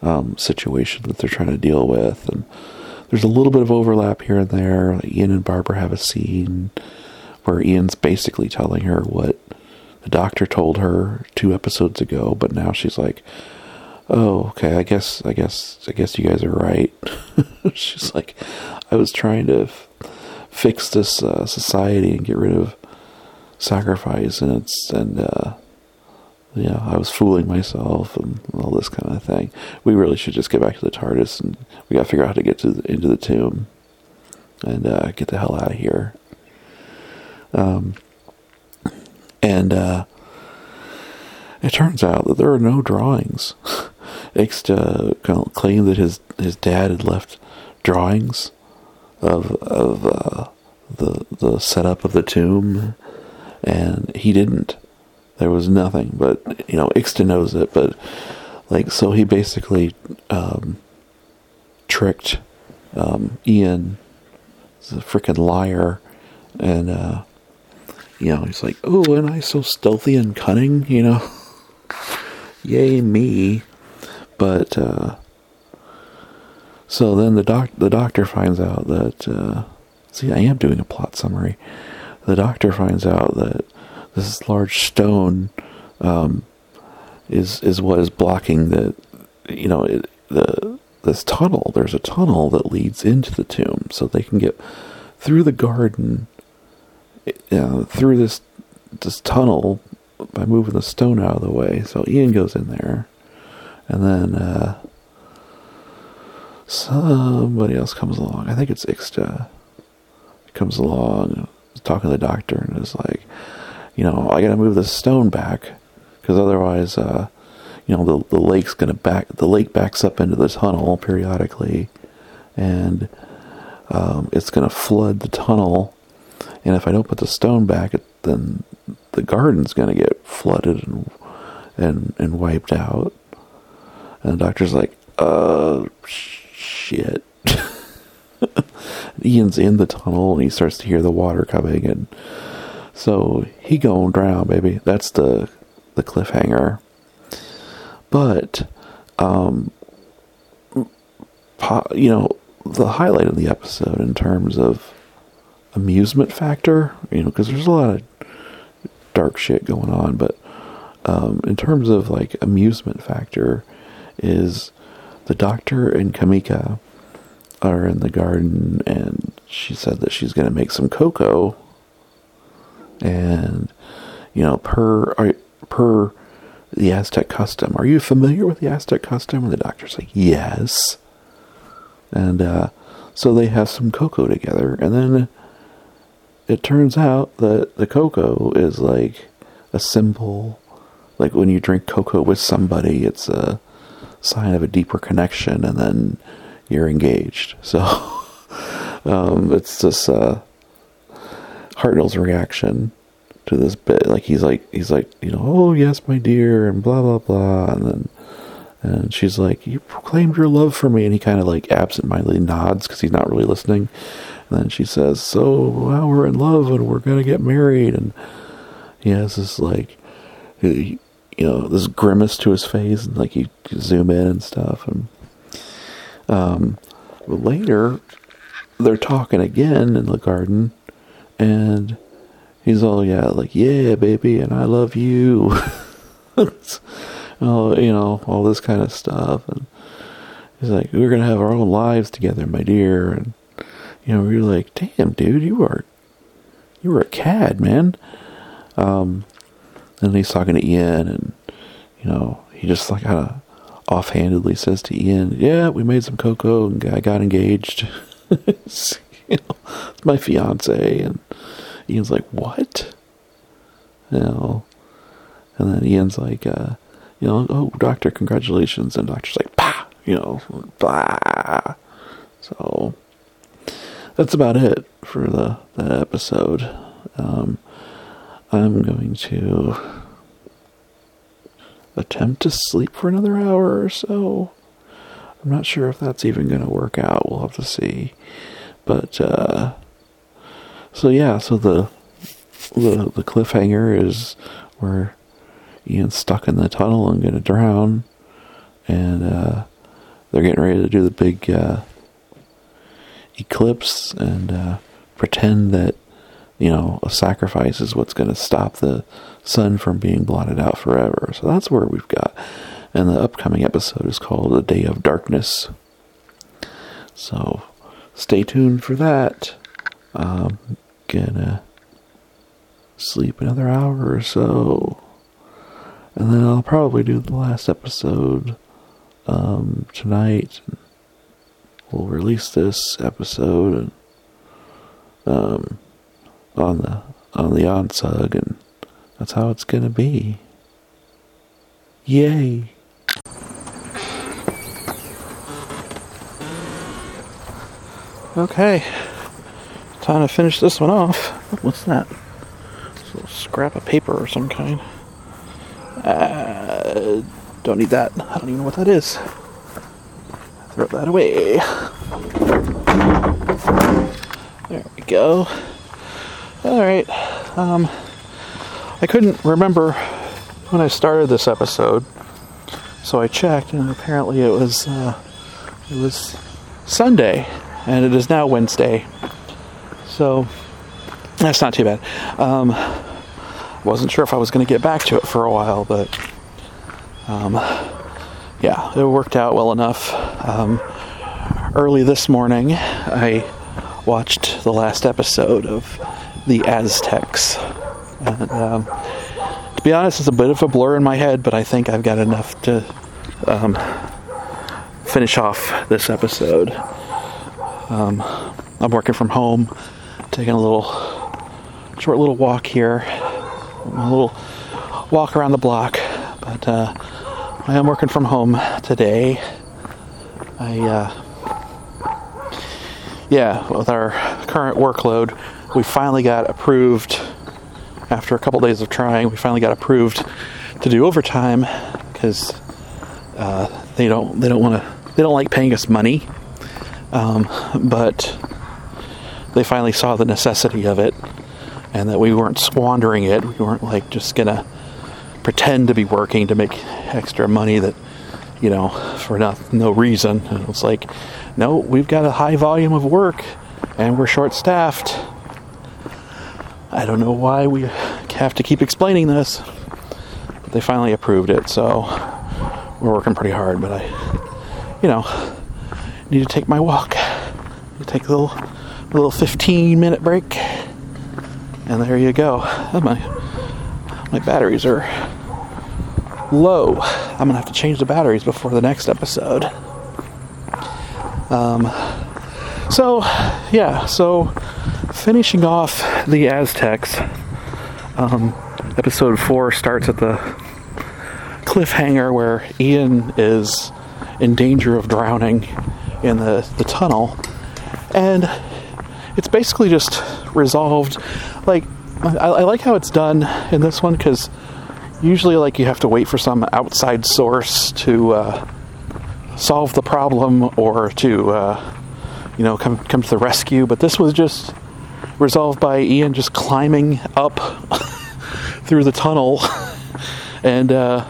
um, situation that they're trying to deal with, and there's a little bit of overlap here and there. Ian and Barbara have a scene where Ian's basically telling her what the doctor told her two episodes ago, but now she's like, "Oh, okay, I guess, I guess, I guess you guys are right." she's like, "I was trying to f- fix this uh, society and get rid of sacrifice, and it's and uh, you know, I was fooling myself and all this kind of thing. We really should just get back to the TARDIS and we got to figure out how to get to the, into the tomb and uh, get the hell out of here. Um, and uh, it turns out that there are no drawings. Ixta of claimed that his his dad had left drawings of of uh, the the setup of the tomb, and he didn't there was nothing. But you know, Ixta knows it. But like, so he basically um, tricked um, Ian. A freaking liar, and uh, you know, he's like, "Oh, and I so stealthy and cunning," you know. Yay me! But uh, so then the doc the doctor finds out that uh, see, I am doing a plot summary. The doctor finds out that this large stone um, is is what is blocking the you know it, the this tunnel. There's a tunnel that leads into the tomb, so they can get through the garden uh, through this this tunnel by moving the stone out of the way. So Ian goes in there, and then uh, somebody else comes along. I think it's Ixta. Comes along, talking to the doctor, and is like, you know, I got to move the stone back because otherwise, uh, you know, the the lake's gonna back. The lake backs up into the tunnel periodically, and um, it's gonna flood the tunnel. And if I don't put the stone back, it, then the garden's gonna get flooded and and and wiped out. And the doctor's like, uh, shit. Ian's in the tunnel and he starts to hear the water coming and so he gonna drown, baby. That's the the cliffhanger. But, um, you know, the highlight of the episode in terms of amusement factor, you know, because there's a lot of dark shit going on, but um, in terms of like amusement factor, is the doctor and Cameca are in the garden, and she said that she's going to make some cocoa and you know per per the Aztec custom. Are you familiar with the Aztec custom? And the doctor's like, yes. And uh, so they have some cocoa together, and then it turns out that the cocoa is like a symbol like when you drink cocoa with somebody, it's a sign of a deeper connection, and then you're engaged. So um, it's just uh, Hartnell's reaction to this bit. Like he's like he's like you know, oh yes, my dear, and blah blah blah, and then and she's like, you proclaimed your love for me, and he kind of like absentmindedly nods because he's not really listening. And then she says, so well, we're in love and we're gonna get married, and he has this like, you know, this grimace to his face, and like you zoom in and stuff, and um, later they're talking again in the garden, and he's all yeah, like yeah, baby, and I love you. oh, you know, all this kind of stuff, and he's like, we're gonna have our own lives together, my dear, and you know, you're like, damn, dude, you are, you were a cad, man. Um, and he's talking to Ian, and you know, he just like kind of offhandedly says to Ian, "Yeah, we made some cocoa, and I got engaged." you know, it's my fiance, and Ian's like, "What?" You know, and then Ian's like, uh, "You know, oh, doctor, congratulations!" And doctor's like, "Bah," you know, blah. So that's about it for the that episode. Um, I'm going to attempt to sleep for another hour or so. I'm not sure if that's even going to work out. We'll have to see. But uh, so yeah, so the the the cliffhanger is where Ian's stuck in the tunnel and to drown, and uh, they're getting ready to do the big uh, eclipse and uh, pretend that you know a sacrifice is what's to stop the sun from being blotted out forever. So that's where we've got. And the upcoming episode is called The Day of Darkness. So stay tuned for that. I'm gonna sleep another hour or so. And then I'll probably do the last episode um, tonight. We'll release this episode um, on the on the OnSug and that's how it's gonna be. Yay! Okay, time to finish this one off. What's that? a scrap of paper or some kind. Uh, don't need that. I don't even know what that is. Throw that away. There we go. All right. Um, I couldn't remember when I started this episode, so I checked, and apparently it was uh, it was Sunday, and it is now Wednesday. So that's not too bad. Um, wasn't sure if I was going to get back to it for a while, but um, yeah, it worked out well enough. Um, early this morning, I watched the last episode of The Aztecs and, um, to be honest, it's a bit of a blur in my head, but I think I've got enough to um, finish off this episode. Um, I'm working from home, taking a little short little walk here, a little walk around the block, but uh, I am working from home today. I, uh, yeah, with our current workload, we finally got approved after a couple days of trying, we finally got approved to do overtime because uh, they don't they don't want to they don't like paying us money, um, but they finally saw the necessity of it and that we weren't squandering it. We weren't like just gonna pretend to be working to make extra money that you know for no, no reason. And it's like, no, we've got a high volume of work and we're short staffed I don't know why we have to keep explaining this. But they finally approved it, so we're working pretty hard. But I, you know, need to take my walk. take a little, a little 15 minute break, and there you go. My my batteries are low. I'm gonna have to change the batteries before the next episode. Um, so yeah, so finishing off the Aztecs, um, episode four starts at the cliffhanger where Ian is in danger of drowning in the, the tunnel. And it's basically just resolved. Like, I, I like how it's done in this one because usually, like, you have to wait for some outside source to uh, solve the problem or to, uh, you know, come come to the rescue. But this was just resolved by Ian just climbing up through the tunnel and uh,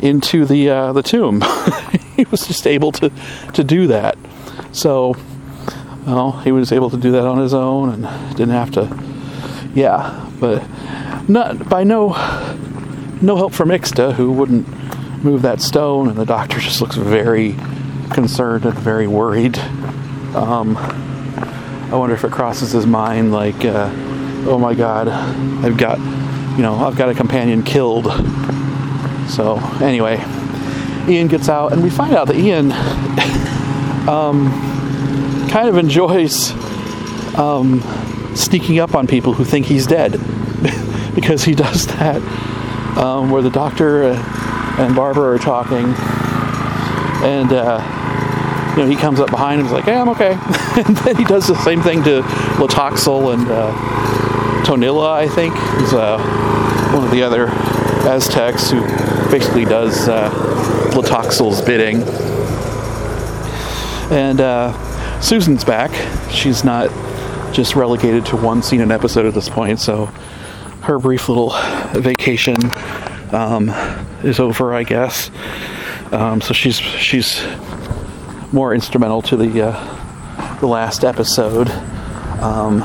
into the uh, the tomb. he was just able to to do that. So, well, he was able to do that on his own and didn't have to. Yeah, but not by no no help from Ixta, who wouldn't move that stone, and the doctor just looks very concerned and very worried. Um, I wonder if it crosses his mind, like, uh, oh my God, I've got, you know, I've got a companion killed. So anyway, Ian gets out, and we find out that Ian um, kind of enjoys um, sneaking up on people who think he's dead. Because he does that um, where the doctor uh, and Barbara are talking, and uh, you know he comes up behind him and is like, "Hey, I'm okay," and then he does the same thing to Latoxel and uh, Tonila, I think, who's uh, one of the other Aztecs who basically does uh, Latoxel's bidding. And uh, Susan's back. She's not just relegated to one scene an episode at this point, so her brief little vacation um, is over, I guess. Um, so she's she's more instrumental to the uh, the last episode. Um,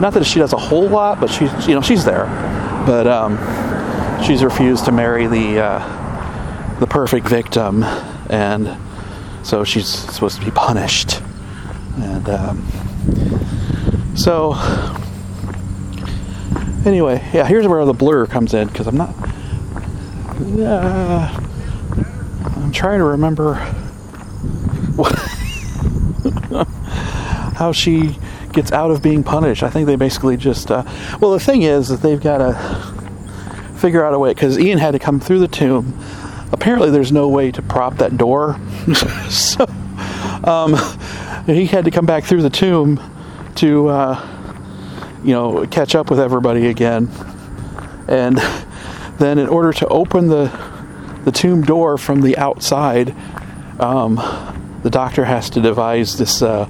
not that she does a whole lot, but she's you know she's there. But um, she's refused to marry the uh, the perfect victim, and so she's supposed to be punished. And um, so anyway, yeah, here's where the blur comes in because I'm not. Uh, I'm trying to remember what, how she gets out of being punished. I think they basically just. Uh, well, the thing is that they've got to figure out a way because Ian had to come through the tomb. Apparently, there's no way to prop that door, so um, he had to come back through the tomb to. Uh, you know, catch up with everybody again. And then, in order to open the the tomb door from the outside, um, the doctor has to devise this uh,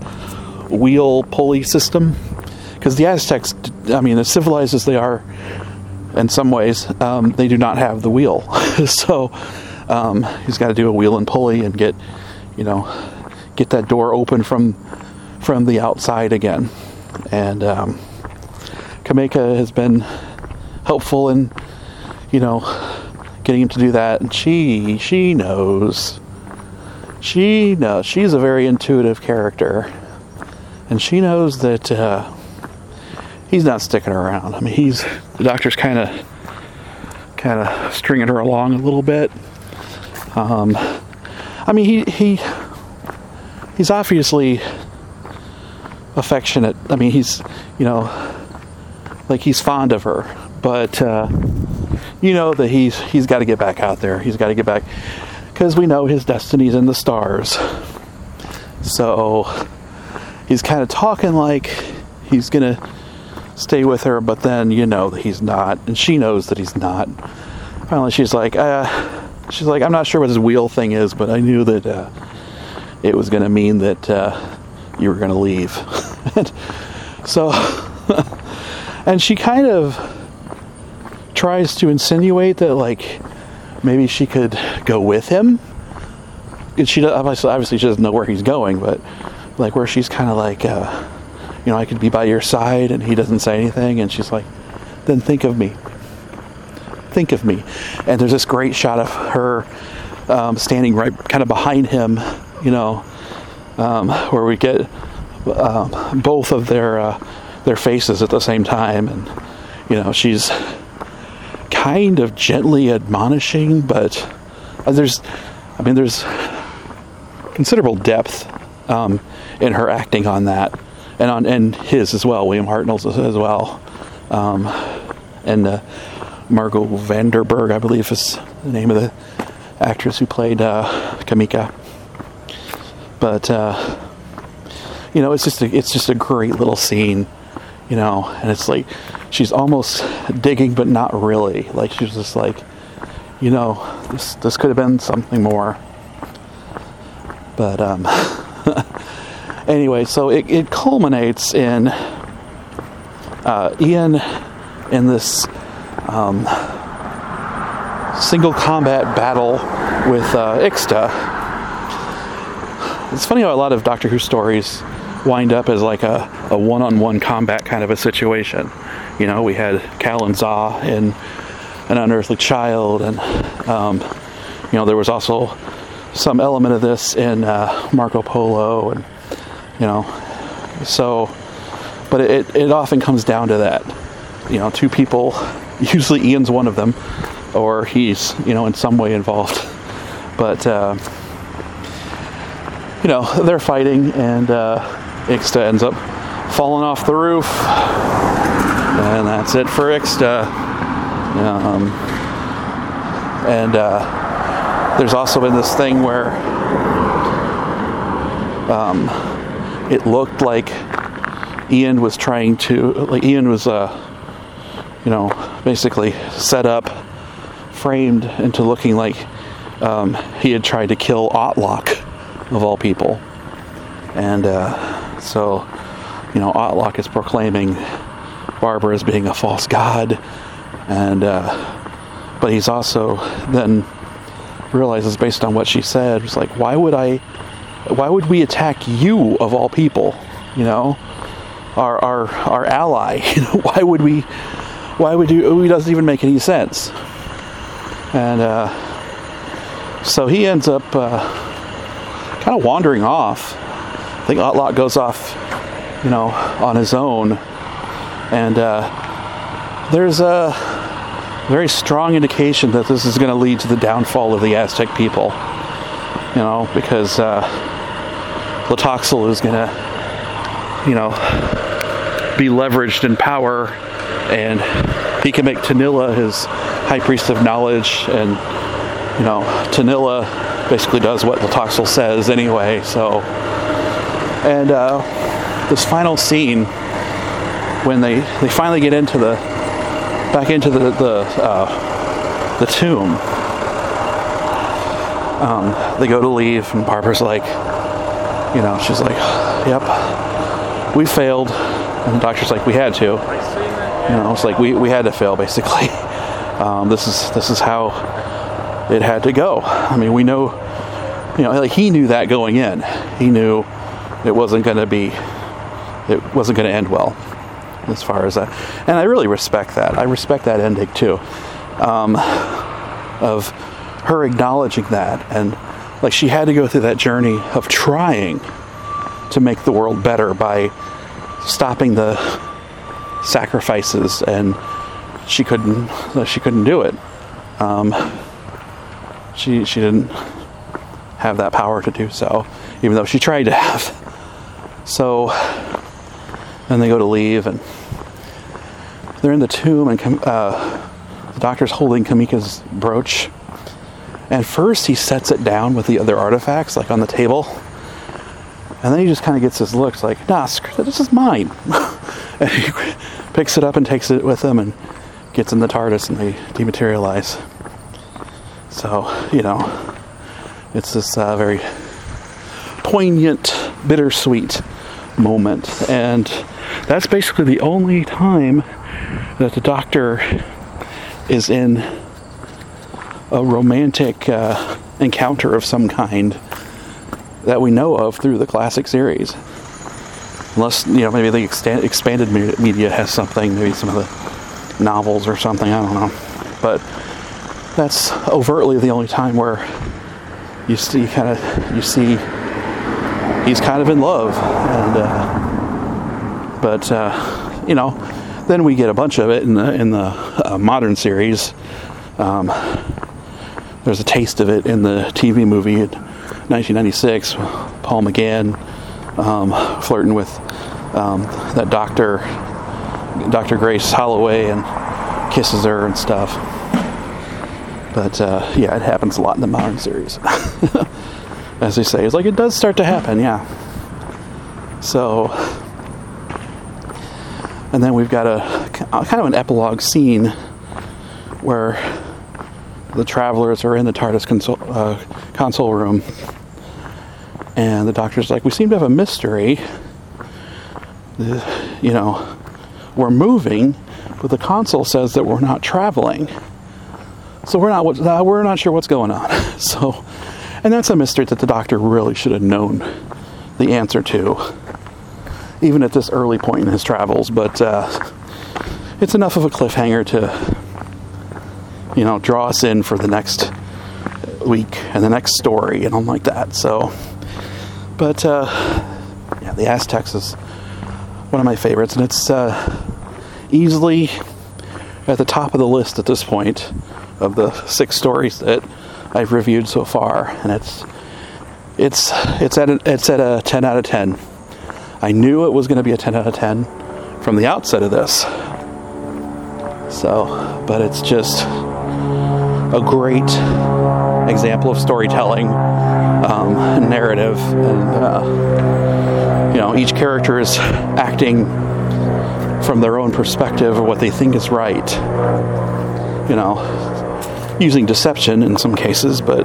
wheel pulley system because the Aztecs, I mean, as civilized as they are in some ways, um, they do not have the wheel. so um, he's got to do a wheel and pulley and get, you know, get that door open from from the outside again. And um, Cameca has been helpful in, you know, getting him to do that. And she, she knows. She knows. She's a very intuitive character. And she knows that uh, he's not sticking around. I mean, he's, the doctor's kind of, kind of stringing her along a little bit. Um, I mean, he, he, he's obviously affectionate. I mean, he's, you know, like he's fond of her, but uh, you know that he's he's got to get back out there. He's got to get back because we know his destiny's in the stars. So he's kind of talking like he's gonna stay with her, but then you know that he's not, and she knows that he's not. Finally, she's like, uh, she's like, I'm not sure what this wheel thing is, but I knew that uh, it was gonna mean that uh, you were gonna leave. and so and she kind of tries to insinuate that like maybe she could go with him. And she obviously obviously she doesn't know where he's going, but like where she's kind of like, uh, you know, I could be by your side, and he doesn't say anything, and she's like, then think of me. Think of me. And there's this great shot of her um, standing right kind of behind him, you know, um, where we get um, both of their uh, their faces at the same time, and you know she's kind of gently admonishing, but uh, there's, I mean, there's considerable depth um, in her acting on that, and on and his as well, William Hartnell's as well, um, and uh, Margot van der Burgh, I believe is the name of the actress who played uh, Cameca. But uh, you know, it's just a, it's just a great little scene, you know, and it's like she's almost digging, but not really. Like she's just like, you know, this this could have been something more. But um, anyway, so it, it culminates in uh, Ian in this um, single combat battle with uh, Ixta. It's funny how a lot of Doctor Who stories wind up as like a, one-on-one combat kind of a situation. You know, we had Kal and Za in An Unearthly Child, and um, you know there was also some element of this in uh, Marco Polo, and you know, so. But it, it often comes down to that. You know, two people. Usually, Ian's one of them, or he's you know in some way involved. But uh, you know they're fighting, and uh, Ixta ends up falling off the roof, and that's it for Ixta. Um, and uh, there's also been this thing where um, it looked like Ian was trying to, like Ian was, uh, you know, basically set up, framed into looking like um, he had tried to kill Autloc, of all people. And uh, so, you know, Autloc is proclaiming Barbara as being a false god, and uh, but he's also then realizes based on what she said, was like, why would I, why would we attack you of all people? You know, our our our ally. You know, why would we? Why would you? It doesn't even make any sense. And uh, so he ends up uh, kind of wandering off. I think Autloc goes off, you know, on his own, and uh, there's a very strong indication that this is going to lead to the downfall of the Aztec people. You know, because uh, Tlotoxl is going to, you know, be leveraged in power, and he can make Tonila his high priest of knowledge, and you know, Tonila basically does what Tlotoxl says anyway. So, and uh, this final scene when they they finally get into the back into the the uh, the tomb. Um, they go to leave, and Barbara's like, you know, she's like, "Yep, we failed," and the doctor's like, "We had to." You know, it's like we, we had to fail basically. Um, this is this is how it had to go. I mean, we know, you know, like he knew that going in. He knew it wasn't going to be, it wasn't going to end well as far as that. And I really respect that. I respect that ending too, um, of her acknowledging that and like she had to go through that journey of trying to make the world better by stopping the sacrifices and she couldn't she couldn't do it. Um, she she didn't have that power to do so even though she tried to have. So then they go to leave and they're in the tomb and uh, the doctor's holding Cameca's brooch. And first he sets it down with the other artifacts like on the table. And then he just kind of gets his looks like nah screw that this is mine and he picks it up and takes it with him and gets in the TARDIS and they dematerialize so you know it's this uh, very poignant bittersweet moment and that's basically the only time that the doctor is in a romantic uh, encounter of some kind that we know of through the classic series. Unless, you know, maybe the expanded media has something, maybe some of the novels or something, I don't know. But that's overtly the only time where you see kind of, you see he's kind of in love. And, uh, but, uh, you know, then we get a bunch of it in the, in the uh, modern series. Um, there's a taste of it in the TV movie in 1996. Paul McGann um, flirting with um, that doctor, Dr. Grace Holloway, and kisses her and stuff. But uh, yeah, it happens a lot in the modern series. As they say, it's like it does start to happen, yeah. So, and then we've got a, kind of an epilogue scene where the travelers are in the TARDIS console, uh, console room, and the doctor's like, "We seem to have a mystery. The, you know, we're moving, but the console says that we're not traveling. So we're not uh, we're not sure what's going on. So, and that's a mystery that the doctor really should have known the answer to, even at this early point in his travels. But uh, it's enough of a cliffhanger to, you know, draw us in for the next week and the next story and all like that. So, but uh, yeah, the Aztecs is one of my favorites, and it's uh, easily at the top of the list at this point of the six stories that I've reviewed so far, and it's it's it's at a, it's at a 10 out of 10. I knew it was going to be a 10 out of 10 from the outset of this. So, but it's just a great example of storytelling, um, narrative, and uh, you know, each character is acting from their own perspective or what they think is right. You know, using deception in some cases, but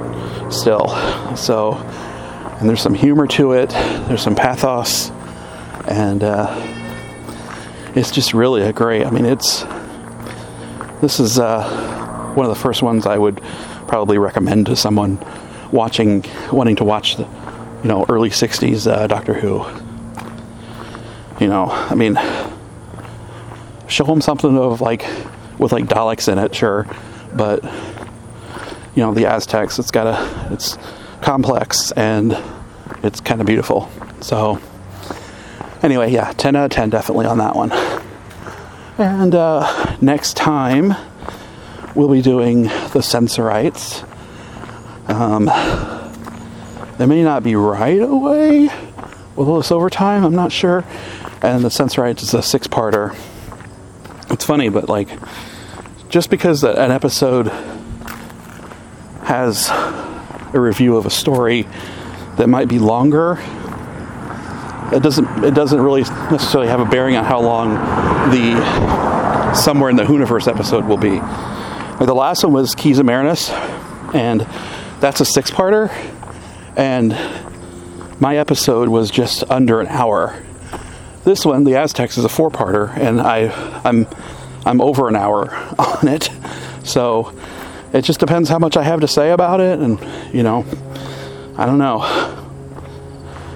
still. So, and there's some humor to it, there's some pathos, and uh, it's just really a great. I mean, it's this is uh, one of the first ones I would probably recommend to someone watching, wanting to watch the, you know, early '60s uh, Doctor Who. You know, I mean, show them something of like with like Daleks in it, sure, but you know, the Aztecs. It's got a, it's complex and it's kind of beautiful. So, anyway, yeah, 10 out of 10 definitely on that one. And uh, next time, we'll be doing the Sensorites. Um, they may not be right away with all this overtime, I'm not sure. And the Sensorites is a six parter. It's funny, but like, just because an episode has a review of a story that might be longer it doesn't it doesn't really necessarily have a bearing on how long the somewhere in the Whoniverse episode will be. The last one was Keys of Marinus, and that's a six-parter, and my episode was just under an hour. This one, the Aztecs, is a four-parter, and I I'm I'm over an hour on it, so it just depends how much I have to say about it, and you know, I don't know.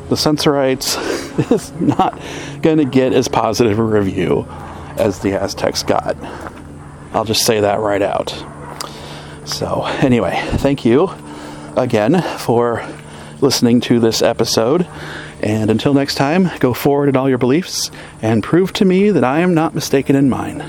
The Sensorites is not going to get as positive a review as the Aztecs got. I'll just say that right out. So, anyway, thank you again for listening to this episode. And until next time, go forward in all your beliefs and prove to me that I am not mistaken in mine.